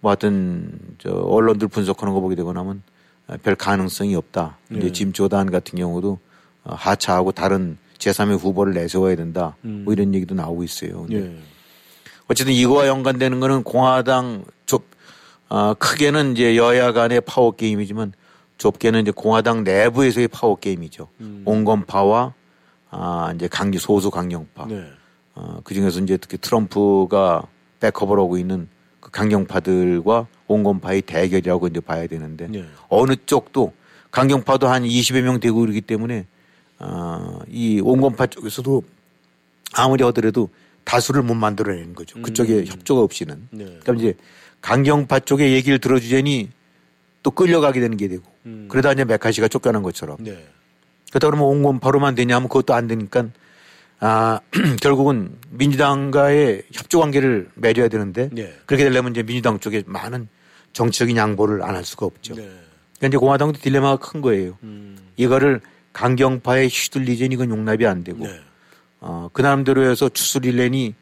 B: 뭐 하여튼 저 언론들 분석하는 거 보게 되고 나면 아, 별 가능성이 없다.
A: 네.
B: 이제 짐 조단 같은 경우도 어, 하차하고 다른 제3의 후보를 내세워야 된다.
A: 음.
B: 뭐 이런 얘기도 나오고 있어요. 근데
A: 예.
B: 어쨌든 이거와 연관되는 거는 공화당 좁, 아, 크게는 이제 여야 간의 파워 게임이지만 좁게는 이제 공화당 내부에서의 파워 게임이죠.
A: 음.
B: 온건파와 아, 이제 강기 소수 강경파.
A: 네.
B: 어, 그 중에서 이제 특히 트럼프가 백업을 하고 있는 그 강경파들과 온건파의 대결이라고 이제 봐야 되는데
A: 네.
B: 어느 쪽도 강경파도 한 20여 명 되고 그러기 때문에 어, 이 온건파 쪽에서도 아무리 하더라도 다수를 못 만들어내는 거죠. 그쪽에
A: 음.
B: 협조가 없이는.
A: 네.
B: 그럼 이제 강경파 쪽의 얘기를 들어주자니 또 끌려가게 되는 게 되고
A: 음.
B: 그러다 이제 메카시가 쫓겨난 것처럼
A: 네.
B: 그렇다 그러면 온건파로만 되냐면 그것도 안 되니까 아 결국은 민주당과의 협조 관계를 맺어야 되는데
A: 네.
B: 그렇게 되려면 이제 민주당 쪽에 많은 정치적인 양보를 안 할 수가 없죠.
A: 네.
B: 그러니까 이제 공화당도 딜레마가 큰 거예요.
A: 음.
B: 이거를 강경파에 휘둘리자니 이건 용납이 안 되고
A: 네.
B: 어, 그 나름대로 해서 추스릴레니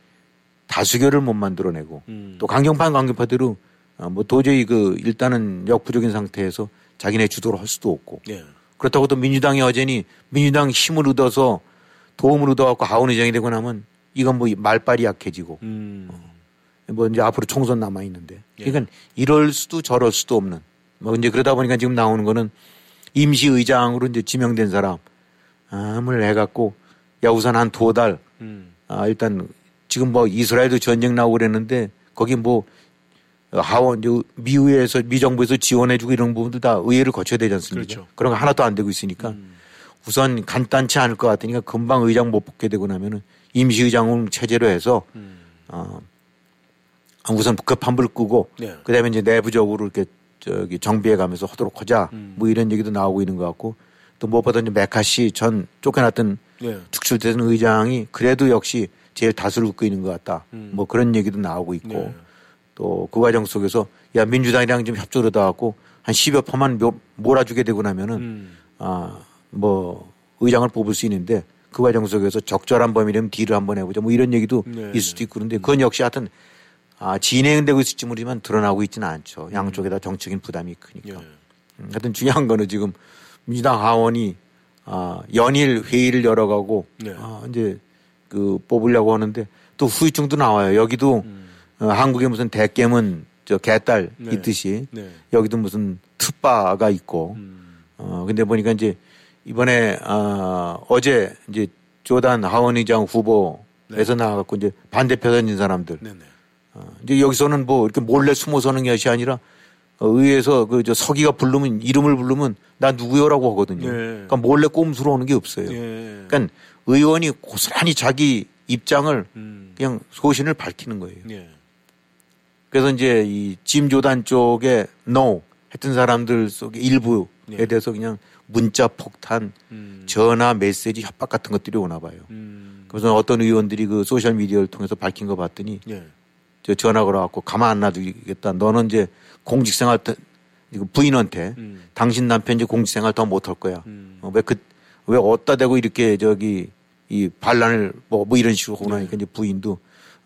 B: 다수결을 못 만들어내고
A: 음.
B: 또 강경파는 강경파대로 어, 뭐 도저히 그 일단은 역부족인 상태에서 자기네 주도를 할 수도 없고
A: 네.
B: 그렇다고 또 민주당이 어제니 민주당 힘을 얻어서 도움을 얻어갖고 하원 의장이 되고 나면 이건 뭐 말빨이 약해지고
A: 음.
B: 뭐 이제 앞으로 총선 남아 있는데
A: 예.
B: 그러니까 이럴 수도 저럴 수도 없는 뭐 이제 그러다 보니까 지금 나오는 거는 임시 의장으로 이제 지명된 사람 암을 해갖고 야 우선 한 두 달
A: 음.
B: 아, 일단 지금 뭐 이스라엘도 전쟁 나오고 그랬는데 거기 뭐 하원 미의회에서 미정부에서 지원해주고 이런 부분도 다 의회를 거쳐야 되지 않습니까?
A: 그렇죠.
B: 그런 거 하나도 안 되고 있으니까
A: 음.
B: 우선 간단치 않을 것 같으니까 금방 의장 못 뽑게 되고 나면은 임시의장을 체제로 해서
A: 음.
B: 어 우선 급한 불 끄고
A: 네.
B: 그다음에 이제 내부적으로 이렇게 저기 정비해 가면서 하도록 하자
A: 음.
B: 뭐 이런 얘기도 나오고 있는 것 같고 또 무엇보다 이제 메카시 전 쫓겨났던
A: 네.
B: 축출된 의장이 그래도 역시 제일 다수를 얻고 있는 것 같다.
A: 음.
B: 뭐 그런 얘기도 나오고 있고
A: 네.
B: 또그 과정 속에서 야 민주당이랑 좀 협조를 하갖고 한 10여 표만 묘- 몰아주게 되고 나면은
A: 음.
B: 아 뭐 의장을 뽑을 수 있는데 그 과정 속에서 적절한 범위라면 딜을 한번 해보자 뭐 이런 얘기도
A: 네,
B: 있을 수도 있고 그런데 그건 역시 하여튼 아 진행되고 있을지 모르지만 드러나고 있지는 않죠. 양쪽에 다 정적인 부담이 크니까.
A: 예.
B: 음, 하여튼 중요한 거는 지금 민주당 하원이 아, 연일 회의를 열어가고
A: 네.
B: 아, 이제 그 뽑으려고 하는데 또 후유증도 나와요. 여기도
A: 음.
B: 어, 한국에 무슨 대깨문 저 개딸
A: 네.
B: 있듯이
A: 네.
B: 여기도 무슨 특바가 있고
A: 음.
B: 어 근데 보니까 이제 이번에 아 어제 이제 조단 하원 의장 후보에서 나와갖고 이제 반대표 던진 사람들
A: 네네.
B: 어, 이제 여기서는 뭐 이렇게 몰래 숨어 서는 것이 아니라 어, 의회에서 그 저 서기가 부르면 이름을 부르면 나 누구요라고 하거든요.
A: 네.
B: 그러니까 몰래 꼼수로 오는 게 없어요.
A: 예.
B: 그러니까 의원이 고스란히 자기 입장을
A: 음.
B: 그냥 소신을 밝히는 거예요.
A: 예.
B: 그래서 이제 이 짐 조단 쪽에 no 했던 사람들 속에 일부 에
A: 네.
B: 대해서 그냥 문자 폭탄,
A: 음.
B: 전화 메시지 협박 같은 것들이 오나 봐요.
A: 음.
B: 그래서 어떤 의원들이 그 소셜 미디어를 통해서 밝힌 거 봤더니
A: 예.
B: 저 전화 걸어갖고 가만 안 놔두겠다. 너는 이제 공직생활 때- 이거 부인한테
A: 음.
B: 당신 남편 이제 공직생활 더 못할 거야.
A: 음.
B: 어, 왜 그, 왜 어디다 대고 이렇게 저기 이 반란을 뭐, 뭐 이런 식으로 하고 나니까
A: 네.
B: 이제 부인도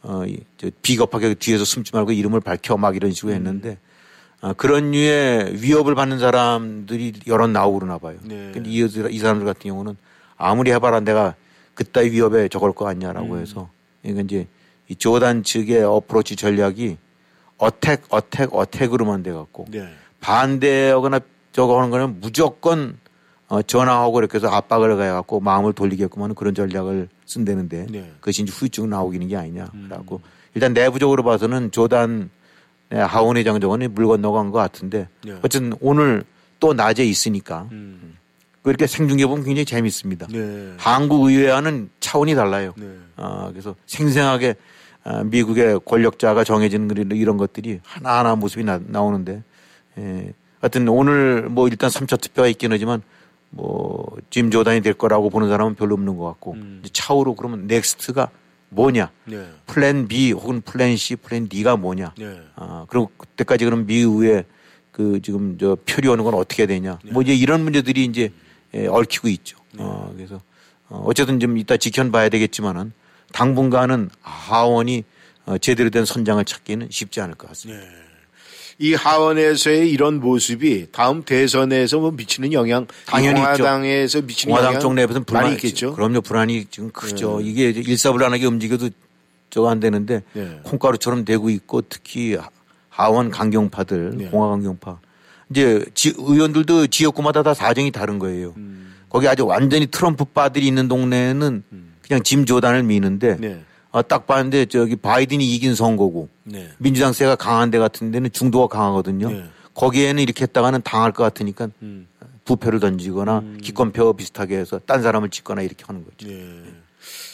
B: 어, 이, 저 비겁하게 뒤에서 숨지 말고 이름을 밝혀 막 이런
A: 음.
B: 식으로 했는데 아, 그런 류의 위협을 받는 사람들이 여러 나오고 그러나 봐요.
A: 네.
B: 근데 이, 이 사람들 같은 경우는 아무리 해봐라 내가 그따위 위협에 저걸 거 아니냐라고
A: 음.
B: 해서 그러니까 이제 이 조단 측의 어프로치 전략이 어택, 어택, 어택으로만 돼갖고
A: 네.
B: 반대하거나 저거 하는 거는 무조건 어, 전화하고 이렇게 해서 압박을 가해갖고 마음을 하는 그런 전략을 쓴다는데 네. 그것이 이제 후유증 나오기는 게 아니냐. 음. 일단 내부적으로 봐서는 조단 네, 하원의 장정원이 물 건너간 것 같은데 네. 어쨌든 오늘 또 낮에 있으니까 음. 그렇게 생중계 보면 굉장히 재밌습니다. 네. 한국 의회와는 차원이 달라요. 네. 아, 그래서 생생하게 아, 미국의 권력자가 정해지는 이런 것들이 하나하나 모습이 나, 나오는데 예. 하여튼 오늘 뭐 일단 3차 투표가 있긴 하지만 뭐짐 조단이 될 거라고 보는 사람은 별로 없는 것 같고 음. 차후로 그러면 next가 뭐냐 네. 플랜 B 혹은 플랜 C 플랜 D가 뭐냐 네. 아 그리고 그때까지 그럼 미국의 그 지금 저 표리 오는 건 어떻게 되냐 네. 뭐 이제 이런 문제들이 이제 예, 얽히고 있죠. 네. 어, 그래서 어, 어쨌든 좀 이따 지켜봐야 되겠지만은 당분간은 하원이 어, 제대로 된 선장을 찾기는 쉽지 않을 것 같습니다. 네.
A: 이 하원에서의 이런 모습이 다음 대선에서 뭐 미치는 영향
B: 당연히
A: 공화당에서. 미치는
B: 공화당
A: 영향
B: 쪽 내부에서는 불안이 있겠죠. 그럼요 불안이 지금 크죠. 네. 이게 일사불란하게 움직여도 저거 안 되는데 네. 콩가루처럼 되고 있고 특히 하원 강경파들 네. 공화 강경파 이제 지, 의원들도 지역구마다 다 사정이 다른 거예요. 음. 거기 아주 완전히 트럼프 바들이 있는 동네는 음. 그냥 짐 조단을 미는데 네. 아, 딱 봤는데 저기 바이든이 이긴 선거고 네. 민주당 세가 강한 데 같은 데는 중도가 강하거든요. 네. 거기에는 이렇게 했다가는 당할 것 같으니까 음. 부표를 던지거나 음. 기권표 비슷하게 해서 딴 사람을 찍거나 이렇게 하는 거죠. 네.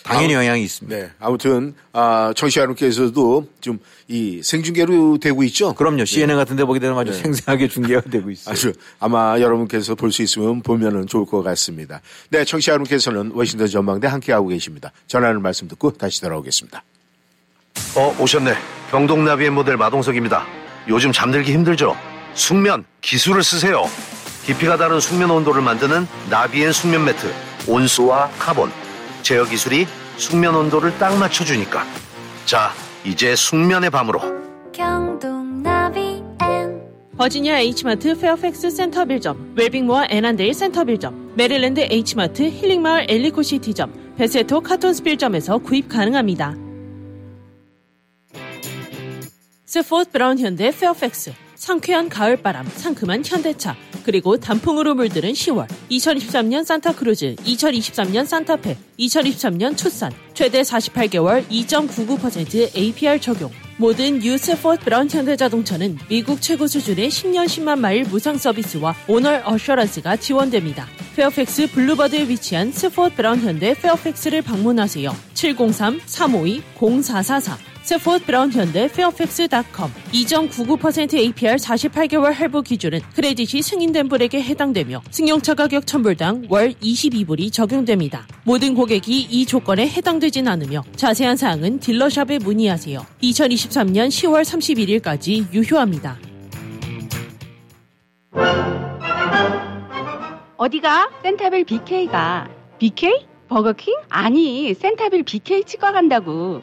B: 당연히 영향이 있습니다.
A: 네. 아무튼 아, 청취자 여러분께서도 좀 이 생중계로 되고 있죠.
B: 그럼요. CNN 네. 같은 데 보게 되면 아주 네. 생생하게 중계가 되고 있어요.
A: 아주 아마 여러분께서 볼 수 있으면 보면은 좋을 것 같습니다. 네, 청취자 여러분께서는 워싱턴 전망대 함께 하고 계십니다. 전하는 말씀 듣고 다시 돌아오겠습니다.
C: 어, 오셨네. 경동나비의 모델 마동석입니다. 요즘 잠들기 힘들죠? 숙면, 기술을 쓰세요. 깊이가 다른 숙면 온도를 만드는 나비엔 숙면 매트. 온수와 카본. 제어 기술이 숙면 온도를 딱 맞춰주니까. 자, 이제 숙면의 밤으로.
D: 버지니아 H마트 페어팩스 센터빌점, 웰빙모어 애난데일 센터빌점, 메릴랜드 H마트 힐링마을 엘리코시티점, 베세토 카톤스빌점에서 구입 가능합니다. Safford Brown 현대 페어팩스 상쾌한 가을바람, 상큼한 현대차, 그리고 단풍으로 물들은 10월. 2023년 산타크루즈, 2023년 산타페, 2023년 투싼, 최대 48개월 2.99% APR 적용. 모든 Safford Brown 현대자동차는 미국 최고 수준의 10년 10만 마일 무상 서비스와 owner assurance가 지원됩니다. 페어팩스 Boulevard에 위치한 Safford Brown 현대 페어팩스를 방문하세요. 703-352-0444 Safford Brown 현대 페어팩스닷컴 2.99% APR 48개월 할부 기준은 크레딧이 승인된 분에게 해당되며 승용차 가격 1000불당 월 22불이 적용됩니다. 모든 고객이 이 조건에 해당되진 않으며 자세한 사항은 딜러샵에 문의하세요. 2023년 10월 31일까지 유효합니다.
E: 어디가? 센타빌 BK가. BK? 버거킹? 아니, 센타빌 BK 치과 간다고.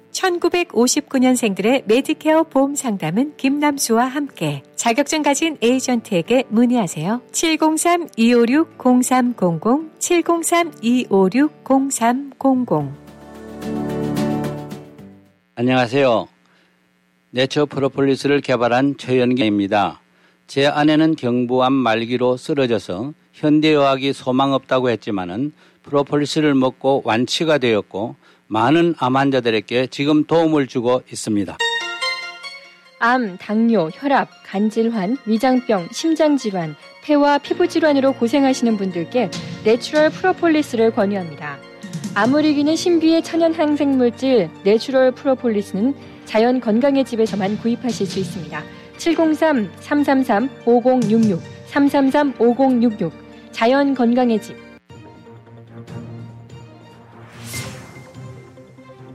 F: 1959년생들의 메디케어 보험 상담은 김남수와 함께 자격증 가진 에이전트에게 문의하세요. 703-256-0300, 703-256-0300.
G: 안녕하세요. 내추럴 프로폴리스를 개발한 최연기입니다. 제 아내는 경부암 말기로 쓰러져서 현대의학이 소망 없다고 했지만은 프로폴리스를 먹고 완치가 되었고 많은 암 환자들에게 지금 도움을 주고 있습니다.
H: 암, 당뇨, 혈압, 간질환, 위장병, 심장질환, 폐와 피부질환으로 고생하시는 분들께 내추럴 프로폴리스를 권유합니다. 암을 이기는 신비의 천연 항생물질 내추럴 프로폴리스는 자연 건강의 집에서만 구입하실 수 있습니다. 703-333-5066, 333-5066, 자연 건강의 집.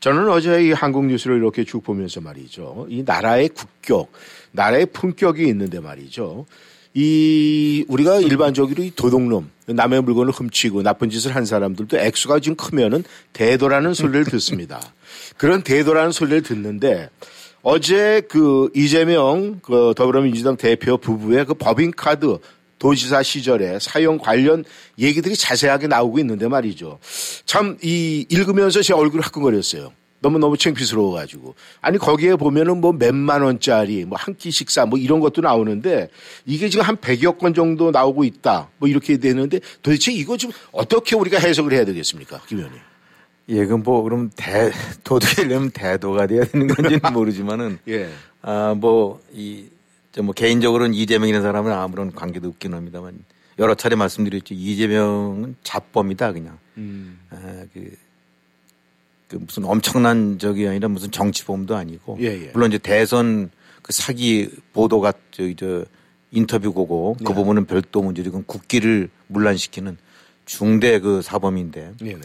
A: 저는 어제 이 한국 뉴스를 이렇게 쭉 보면서 말이죠. 이 나라의 국격, 나라의 품격이 있는데 말이죠. 이 우리가 일반적으로 이 도둑놈 남의 물건을 훔치고 나쁜 짓을 한 사람들도 액수가 지금 크면은 대도라는 소리를 듣습니다. 그런 대도라는 소리를 듣는데 어제 그 이재명 그 더불어민주당 대표 부부의 그 법인카드 도지사 시절에 사용 관련 얘기들이 자세하게 나오고 있는데 말이죠. 참 이 읽으면서 제 얼굴이 화끈거렸어요. 너무너무 창피스러워가지고. 아니, 거기에 보면은 뭐 몇만 원짜리, 뭐 한 끼 식사, 뭐 이런 것도 나오는데 이게 지금 한 100여 건 정도 나오고 있다. 뭐 이렇게 되는데 도대체 이거 좀 어떻게 우리가 해석을 해야 되겠습니까? 김 의원님.
B: 예, 그럼 뭐, 그럼 대, 도둑이려면 대도가 돼야 되는 건지는 모르지만은.
A: 예.
B: 아, 뭐, 이, 뭐 개인적으로는 이재명이라는 사람은 아무런 관계도 없긴 합니다만 여러 차례 말씀드렸죠. 이재명은 잡범이다 그냥. 음. 아, 그, 그 무슨 엄청난 적이 아니라 무슨 정치범도 아니고. 예, 예. 물론 이제 대선 그 사기 보도가 저기 저 인터뷰 고고 그 네. 부분은 별도 문제고 국기를 문란시키는 중대 그 사범인데. 네, 네.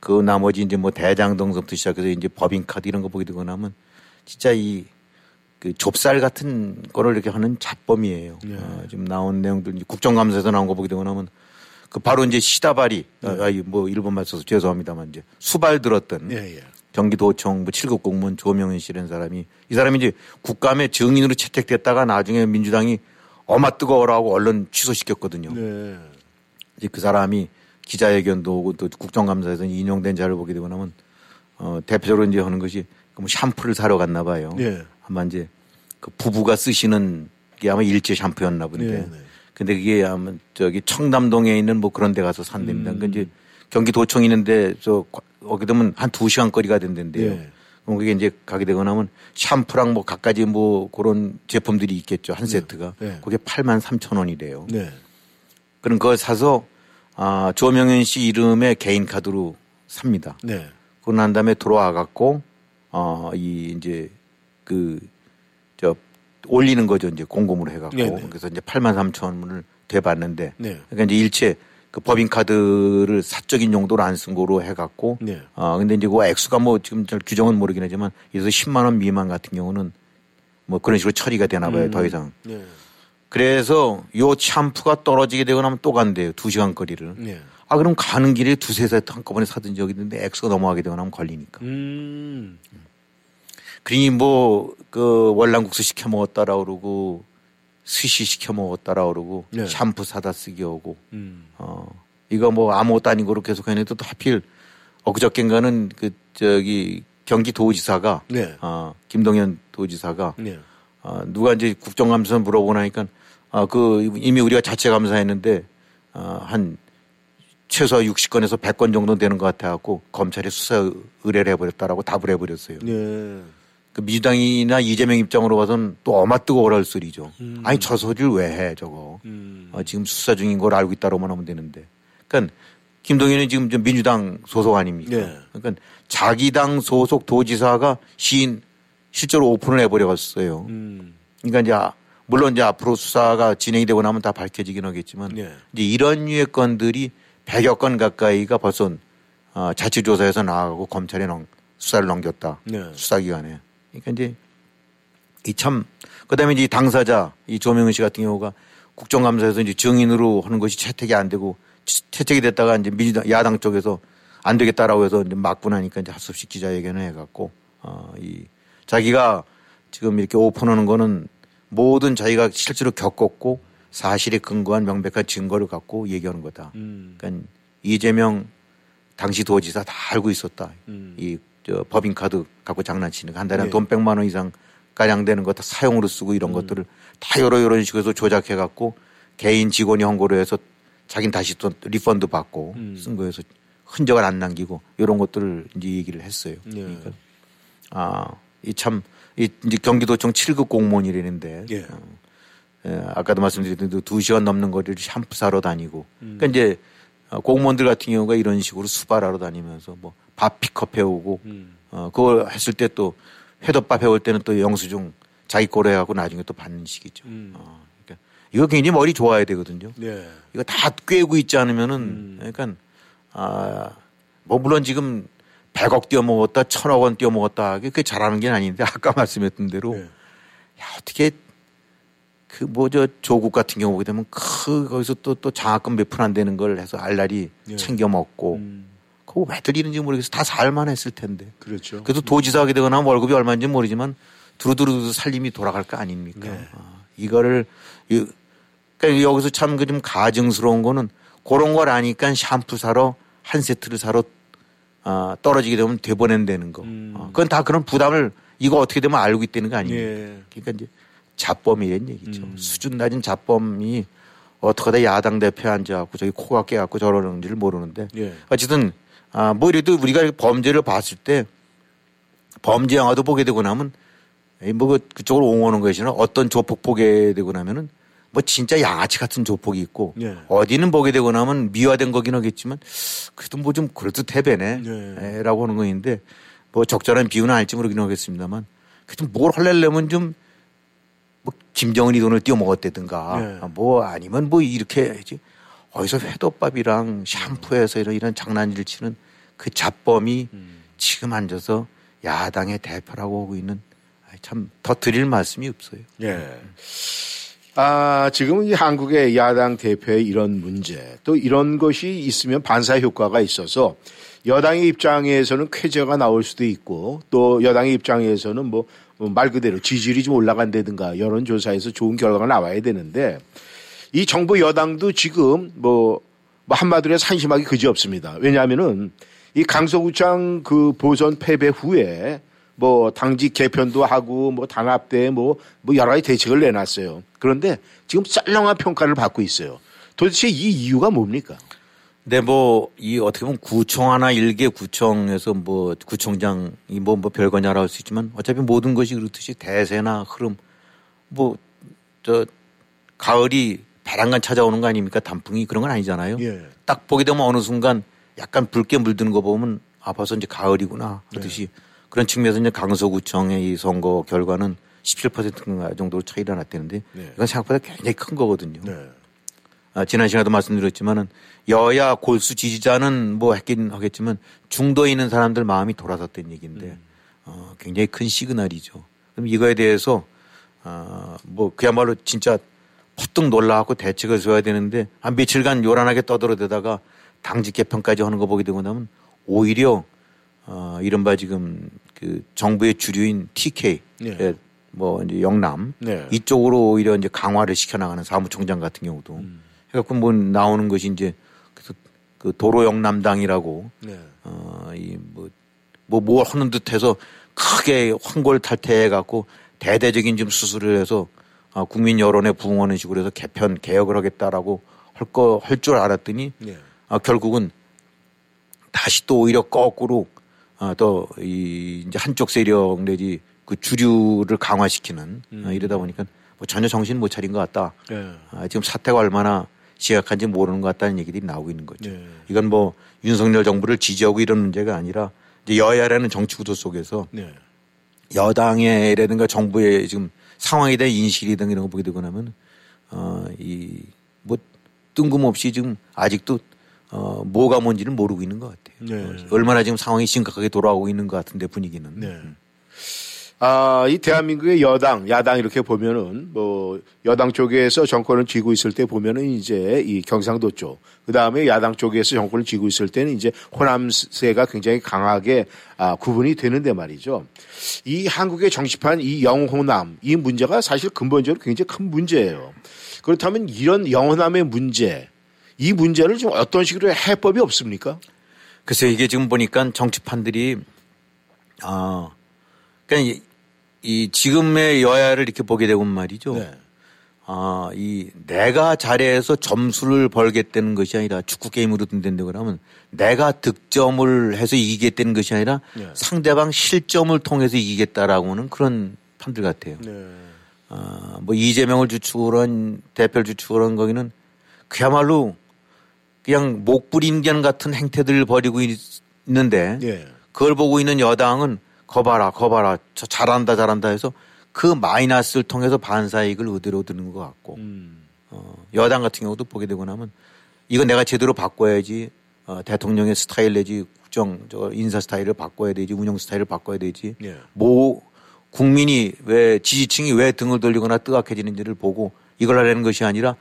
B: 그 나머지 이제 뭐 대장동서부터 시작해서 이제 법인카드 이런 거 보게 되고 나면 진짜 이 그 좁쌀 같은 거를 이렇게 하는 잡범이에요. 네. 어, 지금 나온 내용들 국정감사에서 나온 거 보게 되고 나면 그 바로 이제 시다발이 네. 아, 뭐 일본 말 써서 죄송합니다만 이제 수발 들었던 네, 예. 경기도청 뭐 7급 공무원 조명현 씨라는 사람이 이 사람이 이제 국감의 증인으로 채택됐다가 나중에 민주당이 어마 뜨거워라고 얼른 취소시켰거든요. 네. 이제 그 사람이 기자회견도 오고 또 국정감사에서 인용된 자를 보게 되고 나면 어 대표적으로 이제 하는 것이 뭐 샴푸를 사러 갔나 봐요. 네. 아마 이제 그 부부가 쓰시는 게 아마 일제 샴푸였나 본데. 네, 네. 근데 그게 아마 저기 청담동에 있는 뭐 그런 데 가서 산답니다. 음. 그러니까 이제 경기도청 있는데 저 거기 되면 한 두 시간 거리가 된다는데요. 네. 그럼 그게 이제 가게 되거나 하면 샴푸랑 뭐 갖가지 뭐 그런 제품들이 있겠죠. 한 네. 세트가. 네. 그게 8만 3천 원이래요. 네. 그럼 그걸 사서 아, 조명현 씨 이름의 개인 카드로 삽니다. 네. 그러고 난 다음에 들어와 갖고 어, 이 이제 그, 저, 올리는 거죠. 이제 공금으로 해갖고. 네네. 그래서 이제 8만 3천 원을 돼봤는데. 네. 그러니까 이제 일체 그 법인카드를 사적인 용도로 안 쓴 거로 해갖고. 네. 어, 근데 이제 그 액수가 뭐 지금 잘 규정은 모르긴 하지만 그래서 10만 원 미만 같은 경우는 뭐 그런 식으로 처리가 되나 봐요. 음. 더 이상. 네. 그래서 요 샴푸가 떨어지게 되고 나면 또 간대요. 두 시간 거리를. 네. 아, 그럼 가는 길에 두세 세트 한꺼번에 사든지 여기 있는데 액수가 넘어가게 되고 나면 걸리니까. 음. 그러니 뭐 그 월남국수 시켜 먹었다라 그러고 스시 시켜 먹었다라 그러고 네. 샴푸 사다 쓰기 오고 음. 어 이거 뭐 아무것도 아닌 거로 계속 했는데 또 하필 엊그저께인가는 그 저기 경기도지사가 네. 어 김동연 도지사가 네. 어 누가 이제 국정감사 물어보나니까 아 그 이미 우리가 자체 감사했는데 어 한 최소 60건에서 100건 정도 되는 것 같아 갖고 검찰에 수사 의뢰를 해버렸다라고 답을 해버렸어요. 네. 그 민주당이나 이재명 입장으로 봐서는 또 어마 뜨거워할 소리죠. 음. 아니 저 소리를 왜 해 저거. 음. 어, 지금 수사 중인 걸 알고 있다로만 하면 되는데. 그러니까 김동연은 지금 민주당 소속 아닙니까? 네. 그러니까 자기 당 소속 도지사가 시인 실제로 오픈을 해버려갔어요. 음. 그러니까 이제 아, 물론 이제 앞으로 수사가 진행이 되고 나면 다 밝혀지긴 하겠지만 네. 이제 이런 류의 건들이 100여 건 가까이가 벌써 어, 자치조사에서 나가고 검찰에 넘, 수사를 넘겼다. 네. 수사기관에. 그러니까 이제 이 참 그다음에 이제 당사자 이 조명은 씨 같은 경우가 국정감사에서 이제 증인으로 하는 것이 채택이 안 되고 채택이 됐다가 이제 민주당 야당 쪽에서 안 되겠다라고 해서 이제 막고 나니까 이제 할수 없이 기자회견을 해갖고 어이 자기가 지금 이렇게 오픈하는 거는 모든 자기가 실제로 겪었고 사실에 근거한 명백한 증거를 갖고 얘기하는 거다. 음. 그러니까 이재명 당시 도지사 다 알고 있었다. 음. 이 저 법인카드 갖고 장난치는 거. 한 달에 네. 돈 100만 원 이상 가량 되는 거 다 사용으로 쓰고 이런 음. 것들을 다 여러 여러 식으로 조작해 갖고 개인 직원이 한 걸로 해서 자기는 다시 또 refund 받고
A: 음.
B: 쓴 거여서 흔적을 안 남기고 이런 것들을 이제 얘기를 했어요.
A: 예.
B: 그러니까 아, 이 참, 이 이제 경기도청 7급 공무원이라는데
A: 예.
B: 어, 예, 아까도 말씀드렸는데 두 시간 넘는 거리를 샴푸 사러 다니고
A: 음.
B: 그러니까 이제 어, 공무원들 같은 경우가 이런 식으로 수발하러 다니면서 뭐 밥 픽업 해오고
A: 음.
B: 어, 그걸 했을 때 또 회덮밥 해올 때는 또 영수증 자기 거로 해갖고 나중에 또 받는 식이죠.
A: 음.
B: 어, 그러니까 이거 굉장히 머리 좋아야 되거든요.
A: 네.
B: 이거 다 꿰고 있지 않으면은
A: 음.
B: 그러니까 아, 뭐 물론 지금 100억 띄어먹었다, 1000억 원 띄어먹었다. 그게 잘하는 게 아닌데 아까 말씀했던 대로
A: 네.
B: 야, 어떻게 그 뭐 저 조국 같은 경우 보게 되면 그 거기서 또 또 장학금 몇 푼 안 되는 걸 해서 알날이
A: 예.
B: 챙겨 먹고
A: 음.
B: 그거 왜 들이는지 모르겠어. 다 살만 했을 텐데.
A: 그렇죠.
B: 그래도 도지사 하게 되거나 월급이 얼마인지 모르지만 두루두루 살림이 돌아갈 거 아닙니까?
A: 네.
B: 아, 이거를 이- 그러니까 여기서 참 그 좀 가증스러운 거는 그런 걸 아니까 샴푸 사러 한 세트를 사러 아, 떨어지게 되면 되보낸다는 거.
A: 음.
B: 어, 그건 다 그런 부담을 이거 어떻게 되면 알고 있다는 거 아닙니까?
A: 예.
B: 그러니까 이제 자범이란 얘기죠.
A: 음.
B: 수준 낮은 자범이 어떻게 하다 야당 대표에 앉아갖고 저기 코가 깨갖고 저러는지를 모르는데
A: 예.
B: 어쨌든 아, 뭐 이래도 우리가 범죄를 봤을 때 범죄 영화도 보게 되고 나면 뭐 그- 그쪽으로 옹호하는 것이나 어떤 조폭 보게 되고 나면은 뭐 진짜 양아치 같은 조폭이 있고
A: 예.
B: 어디는 보게 되고 나면 미화된 거긴 하겠지만 그래도 뭐 좀 그래도 대배네
A: 예.
B: 에, 라고 하는 거인데 뭐 적절한 비유는 아닐지 모르긴 하겠습니다만 그래도 뭘 하려면 좀 뭐 김정은이 돈을 띄어먹었다든가
A: 예.
B: 뭐 아니면 뭐 이렇게 해야지 어디서 회덮밥이랑 샴푸해서 이런 이런 장난질 치는 그 잡범이
A: 음.
B: 지금 앉아서 야당의 대표라고 하고 있는 참 더 드릴 말씀이 없어요.
A: 예. 아, 지금 이 한국의 야당 대표의 이런 문제, 또 이런 것이 있으면 반사 효과가 있어서 여당의 입장에서는 쾌재가 나올 수도 있고 또 여당의 입장에서는 뭐 말 그대로 지지율이 좀 올라간다든가 여론조사에서 좋은 결과가 나와야 되는데 이 정부 여당도 지금 뭐, 뭐 한마디로 해서 한심하기 그지 없습니다. 왜냐하면은 이 강서구청 그 보선 패배 후에 뭐 당직 개편도 하고 뭐 단합대 뭐, 뭐 여러 가지 대책을 내놨어요. 그런데 지금 썰렁한 평가를 받고 있어요. 도대체 이 이유가 뭡니까?
B: 근데 뭐이 어떻게 보면 구청 하나 일개 구청에서 뭐 구청장이 뭐, 뭐 별거냐라고 할수 있지만 어차피 모든 것이 그렇듯이 대세나 흐름 뭐 저 가을이 바람간 찾아오는 거 아닙니까 단풍이 그런 건 아니잖아요.
A: 예.
B: 딱 보게 되면 어느 순간 약간 붉게 물드는 거 보면 아 벌써 이제 가을이구나 그렇듯이 그런 측면에서 이제 강서구청의 이 선거 결과는 17% 정도 차이가 났다는데
A: 네.
B: 이건 생각보다 굉장히 큰 거거든요.
A: 네.
B: 아, 지난 시간에도 말씀드렸지만은 여야 골수 지지자는 뭐 했긴 하겠지만 중도에 있는 사람들 마음이 돌아섰다는 얘기인데 어, 굉장히 큰 시그널이죠. 그럼 이거에 대해서 아, 뭐 그야말로 진짜 퍼뜩 놀라갖고 대책을 줘야 되는데 한 며칠간 요란하게 떠들어대다가 당직 개편까지 하는 거 보게 되고 나면 오히려 어, 이른바 지금 그 정부의 주류인 TK
A: 네.
B: 예, 뭐 이제 영남
A: 네.
B: 이쪽으로 오히려 이제 강화를 시켜나가는 사무총장 같은 경우도 해갖고 뭐 나오는 것이 이제 그 도로 영남당이라고
A: 네.
B: 어이뭐뭐 뭘 하는 듯해서 크게 황골 탈퇴해 갖고 대대적인 좀 수술을 해서 아, 국민 여론에 부응하는 식으로 해서 개편 개혁을 하겠다라고 할 거 할 줄 알았더니
A: 네.
B: 아, 결국은 다시 또 오히려 거꾸로 아, 또이 이제 한쪽 세력 내지 그 주류를 강화시키는
A: 음.
B: 아, 이러다 보니까 뭐 전혀 정신 못 차린 것 같다.
A: 네.
B: 아, 지금 사태가 얼마나 심각한지 모르는 것 같다는 얘기들이 나오고 있는 거죠.
A: 네.
B: 이건 뭐 윤석열 정부를 지지하고 이런 문제가 아니라 이제 여야라는 정치 구도 속에서
A: 네.
B: 여당의라든가 정부의 지금 상황에 대한 인식이 등 이런 거 보게 되고 나면 어, 이 뭐 뜬금없이 지금 아직도 어, 뭐가 뭔지를 모르고 있는 것 같아요.
A: 네.
B: 얼마나 지금 상황이 심각하게 돌아오고 있는 것 같은데 분위기는.
A: 네. 아, 이 대한민국의 여당, 야당 이렇게 보면은 뭐 여당 쪽에서 정권을 쥐고 있을 때 보면은 이제 이 경상도 쪽, 그 다음에 야당 쪽에서 정권을 쥐고 있을 때는 이제 호남세가 굉장히 강하게 아, 구분이 되는데 말이죠. 이 한국의 정치판 이 영호남 이 문제가 사실 근본적으로 굉장히 큰 문제예요. 그렇다면 이런 영호남의 문제, 이 문제를 좀 어떤 식으로 해법이 없습니까?
B: 글쎄 이게 지금 보니까 정치판들이 아 그러니까 이, 이 지금의 여야를 이렇게 보게 되면 말이죠.
A: 네.
B: 아, 이 내가 잘해서 점수를 벌겠다는 것이 아니라 축구 게임으로 든다고 그러면 내가 득점을 해서 이기겠다는 것이 아니라
A: 네.
B: 상대방 실점을 통해서 이기겠다라고는 그런 판들 같아요.
A: 네.
B: 아, 뭐 이재명을 주축으로 한 대표를 주축으로 한 거기는 그야말로 그냥 목불 인견 같은 행태들을 벌이고 있, 는데
A: 예.
B: 그걸 보고 있는 여당은 거봐라 거봐라 저 잘한다 잘한다 해서 그 마이너스를 통해서 반사이익을 의대로 드는 것 같고
A: 음.
B: 어, 여당 같은 경우도 보게 되고 나면 이거 내가 제대로 바꿔야지 어, 대통령의 스타일 내지 국정 저 인사 스타일을 바꿔야 되지 운영 스타일을 바꿔야 되지
A: 예.
B: 뭐 국민이 왜 지지층이 왜 등을 돌리거나 뜨악해지는지를 보고 이걸 하려는 것이 아니라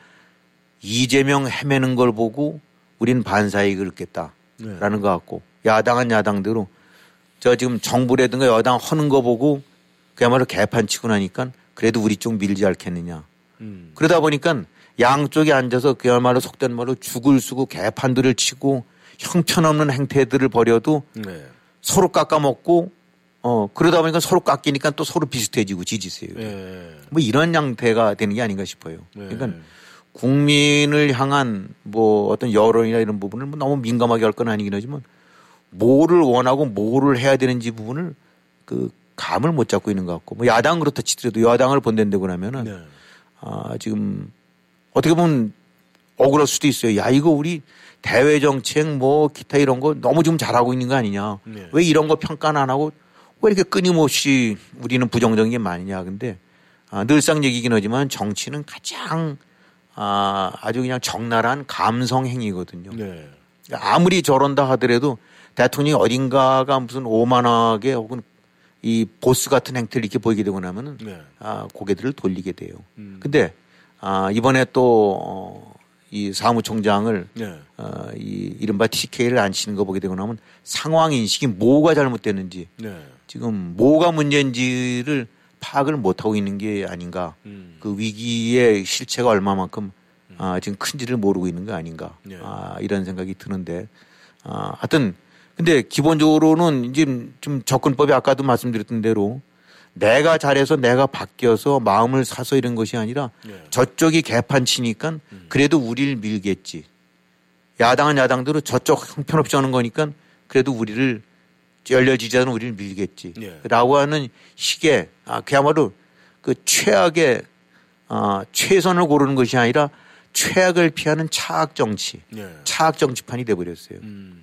B: 이재명 헤매는 걸 보고 우리는 반사이익을 얻겠다라는
A: 네.
B: 것 같고 야당은 야당대로 저 지금 정부라든가 여당 하는 거 보고 그야말로 개판 치고 나니까 그래도 우리 쪽 밀지 않겠느냐.
A: 음.
B: 그러다 보니까 양쪽에 앉아서 그야말로 속된 말로 죽을 쓰고 개판들을 치고 형편없는 행태들을 벌여도
A: 네.
B: 서로 깎아먹고 어 그러다 보니까 서로 깎이니까 또 서로 비슷해지고 지지세요.
A: 예.
B: 뭐 이런 양태가 되는 게 아닌가 싶어요.
A: 네.
B: 그러니까 국민을 향한 뭐 어떤 여론이나 이런 부분을 뭐 너무 민감하게 할 건 아니긴 하지만 뭐를 원하고 뭐를 해야 되는지 부분을 그 감을 못 잡고 있는 것 같고 뭐 야당 그렇다 치더라도 여당을 본댄다고 하면은
A: 네.
B: 아 지금 어떻게 보면 억울할 수도 있어요. 야 이거 우리 대외 정책 뭐 기타 이런 거 너무 좀 잘하고 있는 거 아니냐.
A: 네.
B: 왜 이런 거 평가는 안 하고 왜 이렇게 끊임없이 우리는 부정적인 게 많으냐. 근데 아, 늘상 얘기긴 하지만 정치는 가장 아, 아주 그냥 적나라한 감성 행위거든요.
A: 네.
B: 아무리 저런다 하더라도 대통령이 어딘가가 무슨 오만하게 혹은 이 보스 같은 행태를 이렇게 보이게 되고 나면은
A: 네.
B: 아, 고개들을 돌리게 돼요.
A: 음.
B: 근데 아, 이번에 또 어, 이 사무총장을
A: 네.
B: 어, 이 이른바 TK를 안 치는 거 보게 되고 나면 상황 인식이 뭐가 잘못됐는지
A: 네.
B: 지금 뭐가 문제인지를 파악을 못 하고 있는 게 아닌가.
A: 음.
B: 그 위기의 실체가 얼마만큼 아, 지금 큰지를 모르고 있는 거 아닌가.
A: 네.
B: 아, 이런 생각이 드는데 아, 하여튼 근데 기본적으로는 이제 좀 접근법이 아까도 말씀드렸던 대로 내가 잘해서 내가 바뀌어서 마음을 사서 이런 것이 아니라
A: 네.
B: 저쪽이 개판 치니까 그래도 우리를 밀겠지. 야당은 야당대로 저쪽 형편없이 하는 거니까 그래도 우리를 열려지자는 우리를 밀겠지.
A: 예.
B: 라고 하는 식의 아, 그야말로 그 최악의 아, 최선을 고르는 것이 아니라 최악을 피하는 차악 정치,
A: 네.
B: 차악 정치판이 돼버렸어요.
A: 음.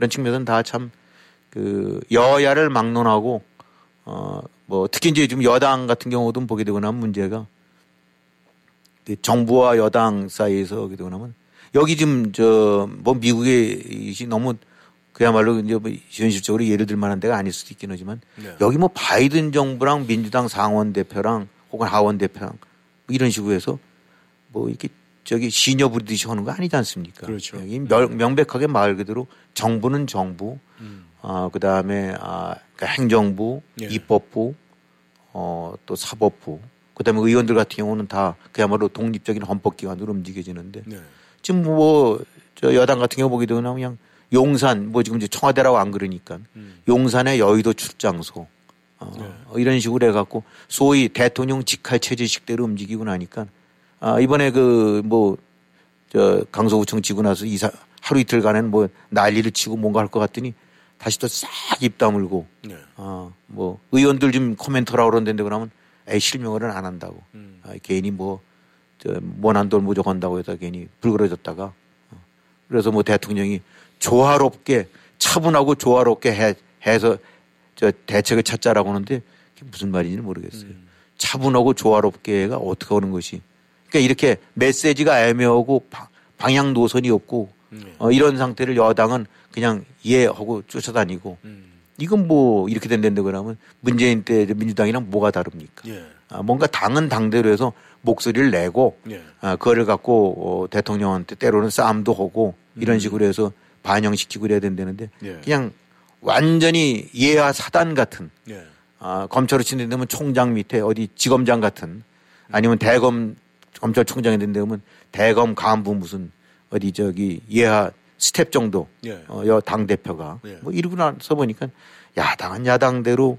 B: 그런 측면에서는 다 참 그 여야를 막론하고 어 뭐 특히 이제 좀 여당 같은 경우도 보게 되고 나면 문제가 그 정부와 여당 사이에서 보게 되고 나면 여기 지금 저 뭐 미국의 이시 너무 그야말로 이제 뭐 현실적으로 예를 들 만한 데가 아닐 수도 있긴 하지만
A: 네.
B: 여기 뭐 바이든 정부랑 민주당 상원 대표랑 혹은 하원 대표랑 뭐 이런 식으로 해서 뭐 이렇게 저기 시녀 부리듯이 하는 거 아니지 않습니까?
A: 그렇죠.
B: 여기 명- 명백하게 말 그대로 정부는 정부,
A: 음.
B: 아, 그 다음에 아, 그러니까 행정부,
A: 예.
B: 입법부, 어, 또 사법부, 그 다음에 의원들 같은 경우는 다 그야말로 독립적인 헌법기관으로 움직여지는데
A: 네.
B: 지금 뭐, 저 여당 같은 경우 보게 되면 그냥 용산, 뭐 지금 이제 청와대라고 안 그러니까
A: 음.
B: 용산의 여의도 출장소, 어,
A: 네.
B: 이런 식으로 해갖고 소위 대통령 직할 체제식대로 움직이고 나니까 아, 이번에 그 뭐, 저 강서구청 지고 나서 이사, 하루 이틀간은 뭐 난리를 치고 뭔가 할 것 같더니 다시 또 싹 입 다물고
A: 네.
B: 아, 뭐 의원들 좀 코멘터라고 그러는데 그러면 에이 실명을 안 한다고.
A: 음.
B: 아, 괜히 뭐, 저, 모난돌 무적한다고 해서 괜히 불그러졌다가. 어. 그래서 뭐 대통령이 조화롭게 차분하고 조화롭게 해, 해서 저 대책을 찾자라고 하는데 그게 무슨 말인지는 모르겠어요.
A: 음.
B: 차분하고 조화롭게가 어떻게 하는 것이. 그러니까 이렇게 메시지가 애매하고 바- 방향 노선이 없고
A: 네.
B: 어, 이런 상태를 여당은 그냥 이해하고 쫓아다니고
A: 음.
B: 이건 뭐 이렇게 된다고 그러면 문재인 때 민주당이랑 뭐가 다릅니까?
A: 예.
B: 아, 뭔가 당은 당대로 해서 목소리를 내고
A: 예.
B: 아, 그거를 갖고 어, 대통령한테 때로는 싸움도 하고 이런 식으로 해서 반영시키고 그래야 된다는데
A: 음. 예.
B: 그냥 완전히 예하 사단 같은
A: 예.
B: 아, 검찰로 친다면 총장 밑에 어디 지검장 같은 아니면 대검 검찰총장이 된다면 대검 간부 무슨 어디 저기 예하 스텝 정도
A: 예.
B: 어, 여당 대표가
A: 예.
B: 뭐 이러고 나서 보니까 야당은 야당대로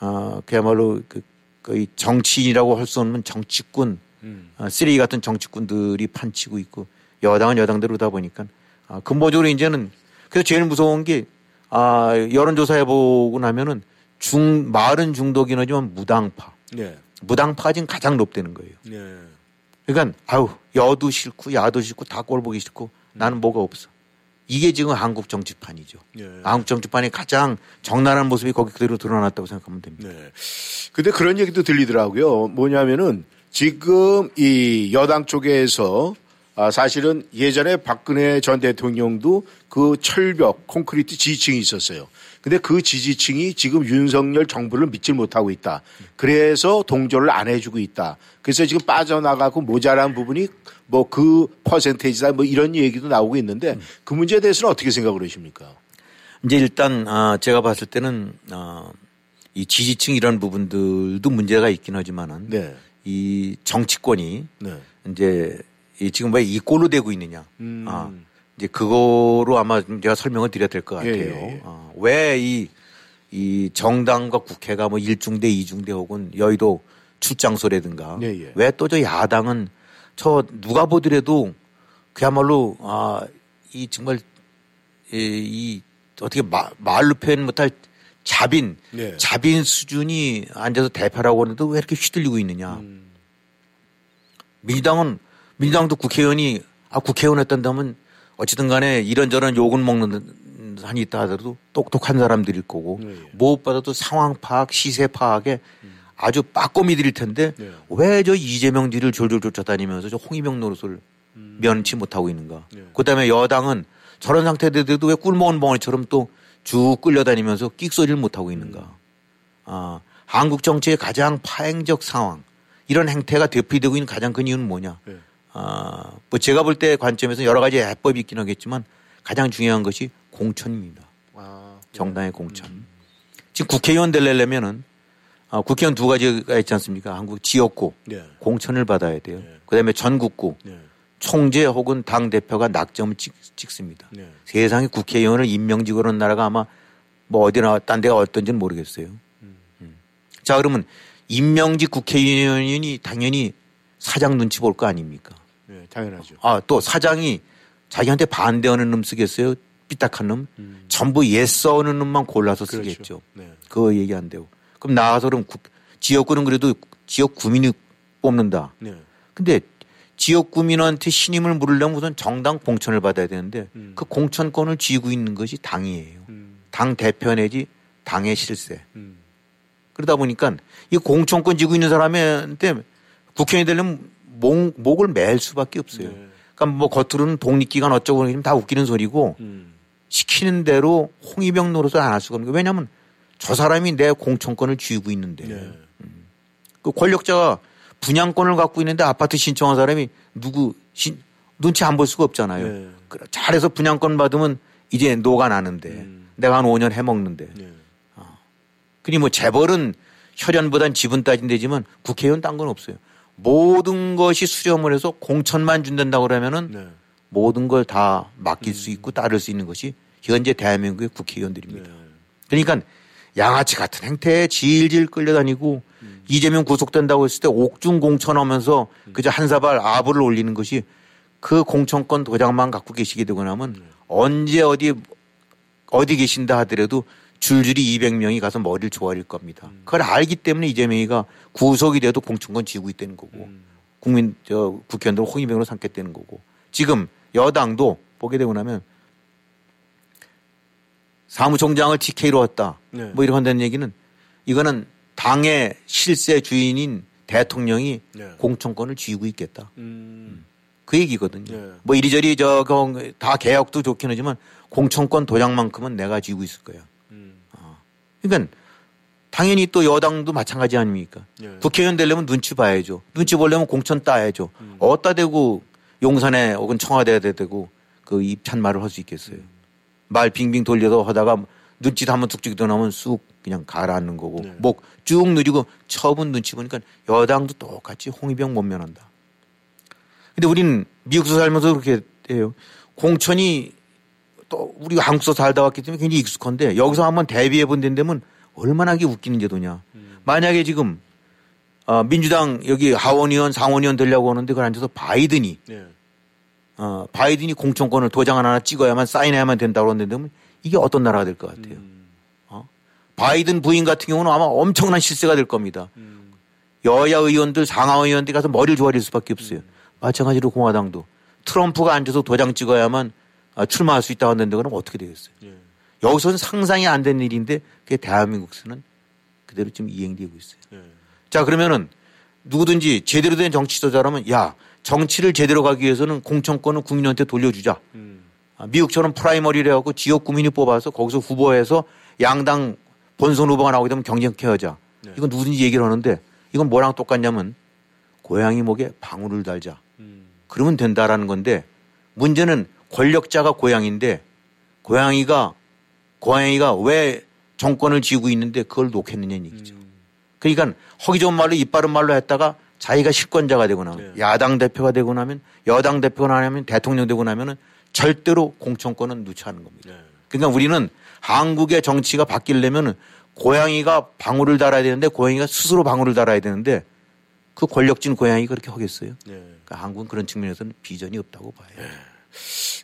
B: 어, 그야말로 그 거의 정치인이라고 할 수 없는 정치꾼 어, 쓰레기 같은 정치꾼들이 판치고 있고 여당은 여당대로 다 보니까 아, 근본적으로 이제는 그래서 제일 무서운 게 아, 여론조사 해보고 나면은 중, 말은 중독이긴 하지만 무당파.
A: 네.
B: 무당파가 지금 가장 높다는 거예요.
A: 네.
B: 그러니까 아우 여도 싫고 야도 싫고 다 꼴 보기 싫고 나는 뭐가 없어. 이게 지금 한국 정치판이죠.
A: 네.
B: 한국 정치판의 가장 적나라한 모습이 거기 그대로 드러났다고 생각하면 됩니다.
A: 네. 근데 그런 얘기도 들리더라고요. 뭐냐면은 지금 이 여당 쪽에서 아, 사실은 예전에 박근혜 전 대통령도 그 철벽 콘크리트 지지층이 있었어요. 근데 그 지지층이 지금 윤석열 정부를 믿지 못하고 있다. 그래서 동조를 안 해주고 있다. 그래서 지금 빠져나가고 모자란 부분이 뭐 그 퍼센테이지다 뭐 이런 얘기도 나오고 있는데 그 문제에 대해서는 어떻게 생각을 하십니까?
B: 이제 일단 아, 제가 봤을 때는 아, 이 지지층 이런 부분들도 문제가 있긴 하지만은
A: 네.
B: 이 정치권이
A: 네.
B: 이제 이 지금 왜 이 꼴로 되고 있느냐.
A: 음.
B: 아, 이제 그거로 아마 제가 설명을 드려야 될 것 같아요.
A: 예, 예, 예.
B: 아, 왜이 이 정당과 국회가 뭐 1중대, 2중대 혹은 여의도 출장소라든가
A: 예, 예.
B: 왜또 저 야당은 저 누가 보더라도 그야말로 아, 이 정말 이, 이 어떻게 마, 말로 표현 못할 자빈,
A: 네.
B: 자빈 수준이 앉아서 대표라고 하는데 왜 이렇게 휘둘리고 있느냐.
A: 음.
B: 민주당은 민주당도 국회의원이 아 국회의원 했던다면 어쨌든 간에 이런저런 욕은 먹는 한이 있다 하더라도 똑똑한 사람들일 거고
A: 네, 예.
B: 무엇보다도 상황 파악, 시세 파악에 아주 빠꼬미들일 텐데
A: 네.
B: 왜저 이재명 뒤를 졸졸 쫓아다니면서 저 홍위병 노릇을
A: 음.
B: 면치 못하고 있는가.
A: 네.
B: 그다음에 여당은 저런 상태들도 왜 꿀 먹은 벙어리처럼 또 쭉 끌려다니면서 끽소리를 못하고 있는가. 아, 한국 정치의 가장 파행적 상황 이런 행태가 대표되고 있는 가장 큰 이유는 뭐냐.
A: 네.
B: 아, 뭐 제가 볼 때 관점에서 여러 가지 해법이 있긴 하겠지만 가장 중요한 것이 공천입니다.
A: 아,
B: 정당의 공천. 지금 국회의원 되려면은 아, 국회의원 두 가지가 있지 않습니까? 한국 지역구
A: 네.
B: 공천을 받아야 돼요. 그다음에 전국구
A: 네.
B: 총재 혹은 당 대표가 낙점을 찍, 찍습니다.
A: 네.
B: 세상에 국회의원을 임명직으로 하는 나라가 아마 뭐 어디나 딴 데가 어떤지는 모르겠어요. 음. 자 그러면 임명직 국회의원이 당연히 사장 눈치 볼 거 아닙니까?
A: 네, 당연하죠.
B: 아 또 사장이 자기한테 반대하는 놈 쓰겠어요? 삐딱한 놈? 전부 예써는 놈만 골라서
A: 그렇죠.
B: 쓰겠죠.
A: 네.
B: 그거 얘기 안 되고. 그럼 나가서 그럼 국- 지역구는 그래도 지역 구민이 뽑는다.
A: 네.
B: 근데 지역 구민한테 신임을 물으려면 우선 정당 공천을 받아야 되는데
A: 음.
B: 그 공천권을 쥐고 있는 것이 당이에요.
A: 음.
B: 당 대표 내지 당의 실세.
A: 음.
B: 그러다 보니까 이 공천권 쥐고 있는 사람한테 국회의원이 되려면 목, 목을 맬 수밖에 없어요.
A: 네.
B: 그러니까 뭐 겉으로는 독립기관 어쩌고 그러면 다 웃기는 소리고
A: 음.
B: 시키는 대로 홍위병 노릇을 안 할 수가 없는 거예요. 왜냐하면 저 사람이 내 공천권을 쥐고 있는데
A: 네.
B: 그 권력자가 분양권을 갖고 있는데 아파트 신청한 사람이 누구 신, 눈치 안 볼 수가 없잖아요.
A: 네.
B: 잘해서 분양권 받으면 이제 노가 나는데
A: 음.
B: 내가 한 5년 해먹는데
A: 네.
B: 그니 뭐 재벌은 혈연보단 지분 따진대지만 국회의원 딴 건 없어요. 모든 것이 수렴을 해서 공천만 준다고 그러면은
A: 네.
B: 모든 걸 다 맡길 수 있고 따를 수 있는 것이 현재 대한민국의 국회의원들입니다.
A: 네.
B: 그러니까 양아치 같은 행태에 질질 끌려다니고 이재명 구속된다고 했을 때 옥중 공천하면서 그저 한 사발 아부를 올리는 것이 그 공천권 도장만 갖고 계시게 되고 나면 언제 어디 어디 계신다 하더라도 줄줄이 200명이 가서 머리를 조아릴 겁니다. 그걸 알기 때문에 이재명이가 구속이 돼도 공천권 쥐고 있다는 거고 국민 저 국회의원들 홍위병으로 삼겠다는 거고 지금 여당도 보게 되고 나면 사무총장을 TK로 했다.
A: 네.
B: 뭐 이렇게 한다는 얘기는 이거는 당의 실세 주인인 대통령이
A: 네.
B: 공천권을 쥐고 있겠다.
A: 음.
B: 그 얘기거든요.
A: 네.
B: 뭐 이리저리 저다 개혁도 좋긴 하지만 공천권 도장만큼은 내가 쥐고 있을 거야. 그러니까 당연히 또 여당도 마찬가지 아닙니까?
A: 네.
B: 국회의원 되려면 눈치 봐야죠. 눈치 보려면 공천 따야죠.
A: 음.
B: 어디다 대고 용산에 혹은 청와대에 대고 그 입찬말을 할 수 있겠어요.
A: 음.
B: 말 빙빙 돌려서 하다가 눈짓 한번 툭툭 나오면 쑥 그냥 가라앉는 거고
A: 네.
B: 목쭉 누리고 처분 눈치 보니까 여당도 똑같이 홍위병 못 면한다. 근데 우리는 미국에서 살면서 그렇게 해요. 공천이 또 우리가 한국에서 살다 왔기 때문에 굉장히 익숙한데 여기서 한번 대비해 본 데면 얼마나 이게 웃기는 제도냐. 만약에 지금 어, 민주당 여기 하원의원, 상원의원 되려고 하는데 그걸 앉아서 바이든이
A: 네.
B: 어, 바이든이 공천권을 도장 하나 찍어야만 사인해야만 된다고 그러는데 이게 어떤 나라가 될 것 같아요. 어? 바이든 부인 같은 경우는 아마 엄청난 실세가 될 겁니다. 여야 의원들, 상하 의원들 가서 머리를 조아릴 수밖에 없어요. 마찬가지로 공화당도 트럼프가 앉아서 도장 찍어야만 아, 출마할 수 있다고 하는데 그럼 어떻게 되겠어요? 여기서는 상상이 안 되는 일인데 그게 대한민국에서는 그대로 지금 이행되고 있어요. 자 그러면은 누구든지 제대로 된 정치 지도자라면 야 정치를 제대로 가기 위해서는 공천권을 국민한테 돌려주자. 아, 미국처럼 프라이머리를 해갖고 지역 구민이 뽑아서 거기서 후보해서 양당 본선 후보가 나오게 되면 경쟁케 하자. 이건 누구든지 얘기를 하는데 이건 뭐랑 똑같냐면 고양이 목에 방울을 달자. 그러면 된다라는 건데 문제는 권력자가 고양인데 고양이가 고양이가 왜 정권을 쥐고 있는데 그걸 놓겠느냐는 얘기죠. 그러니까 허기 좋은 말로 이빠른 말로 했다가 자기가 실권자가 되고 나면 야당 대표가 되고 나면 여당 대표가 나면 대통령 되고 나면은 절대로 공천권은 누차하는 겁니다. 그러니까 우리는 한국의 정치가 바뀌려면은 고양이가 방울을 달아야 되는데 고양이가 스스로 방울을 달아야 되는데 그 권력진 고양이가 그렇게 하겠어요. 그러니까 한국은 그런 측면에서는 비전이 없다고 봐요.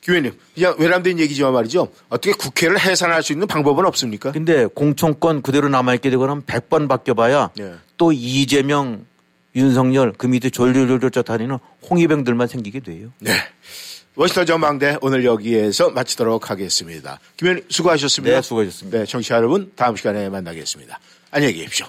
A: 교회님, 그냥 외람된 얘기지만 말이죠. 어떻게 국회를 해산할 수 있는 방법은 없습니까?
B: 근데 공천권 그대로 남아있게 되거나 하면 100번 바뀌어봐야
A: 네.
B: 또 이재명, 윤석열 그 밑에 졸졸졸졸 쫓아다니는 홍위병들만 생기게 돼요.
A: 네. 워싱턴 전망대 오늘 여기에서 마치도록 하겠습니다. 김현님 수고하셨습니다.
B: 네, 수고하셨습니다.
A: 네, 청취자 여러분 다음 시간에 만나겠습니다. 안녕히 계십시오.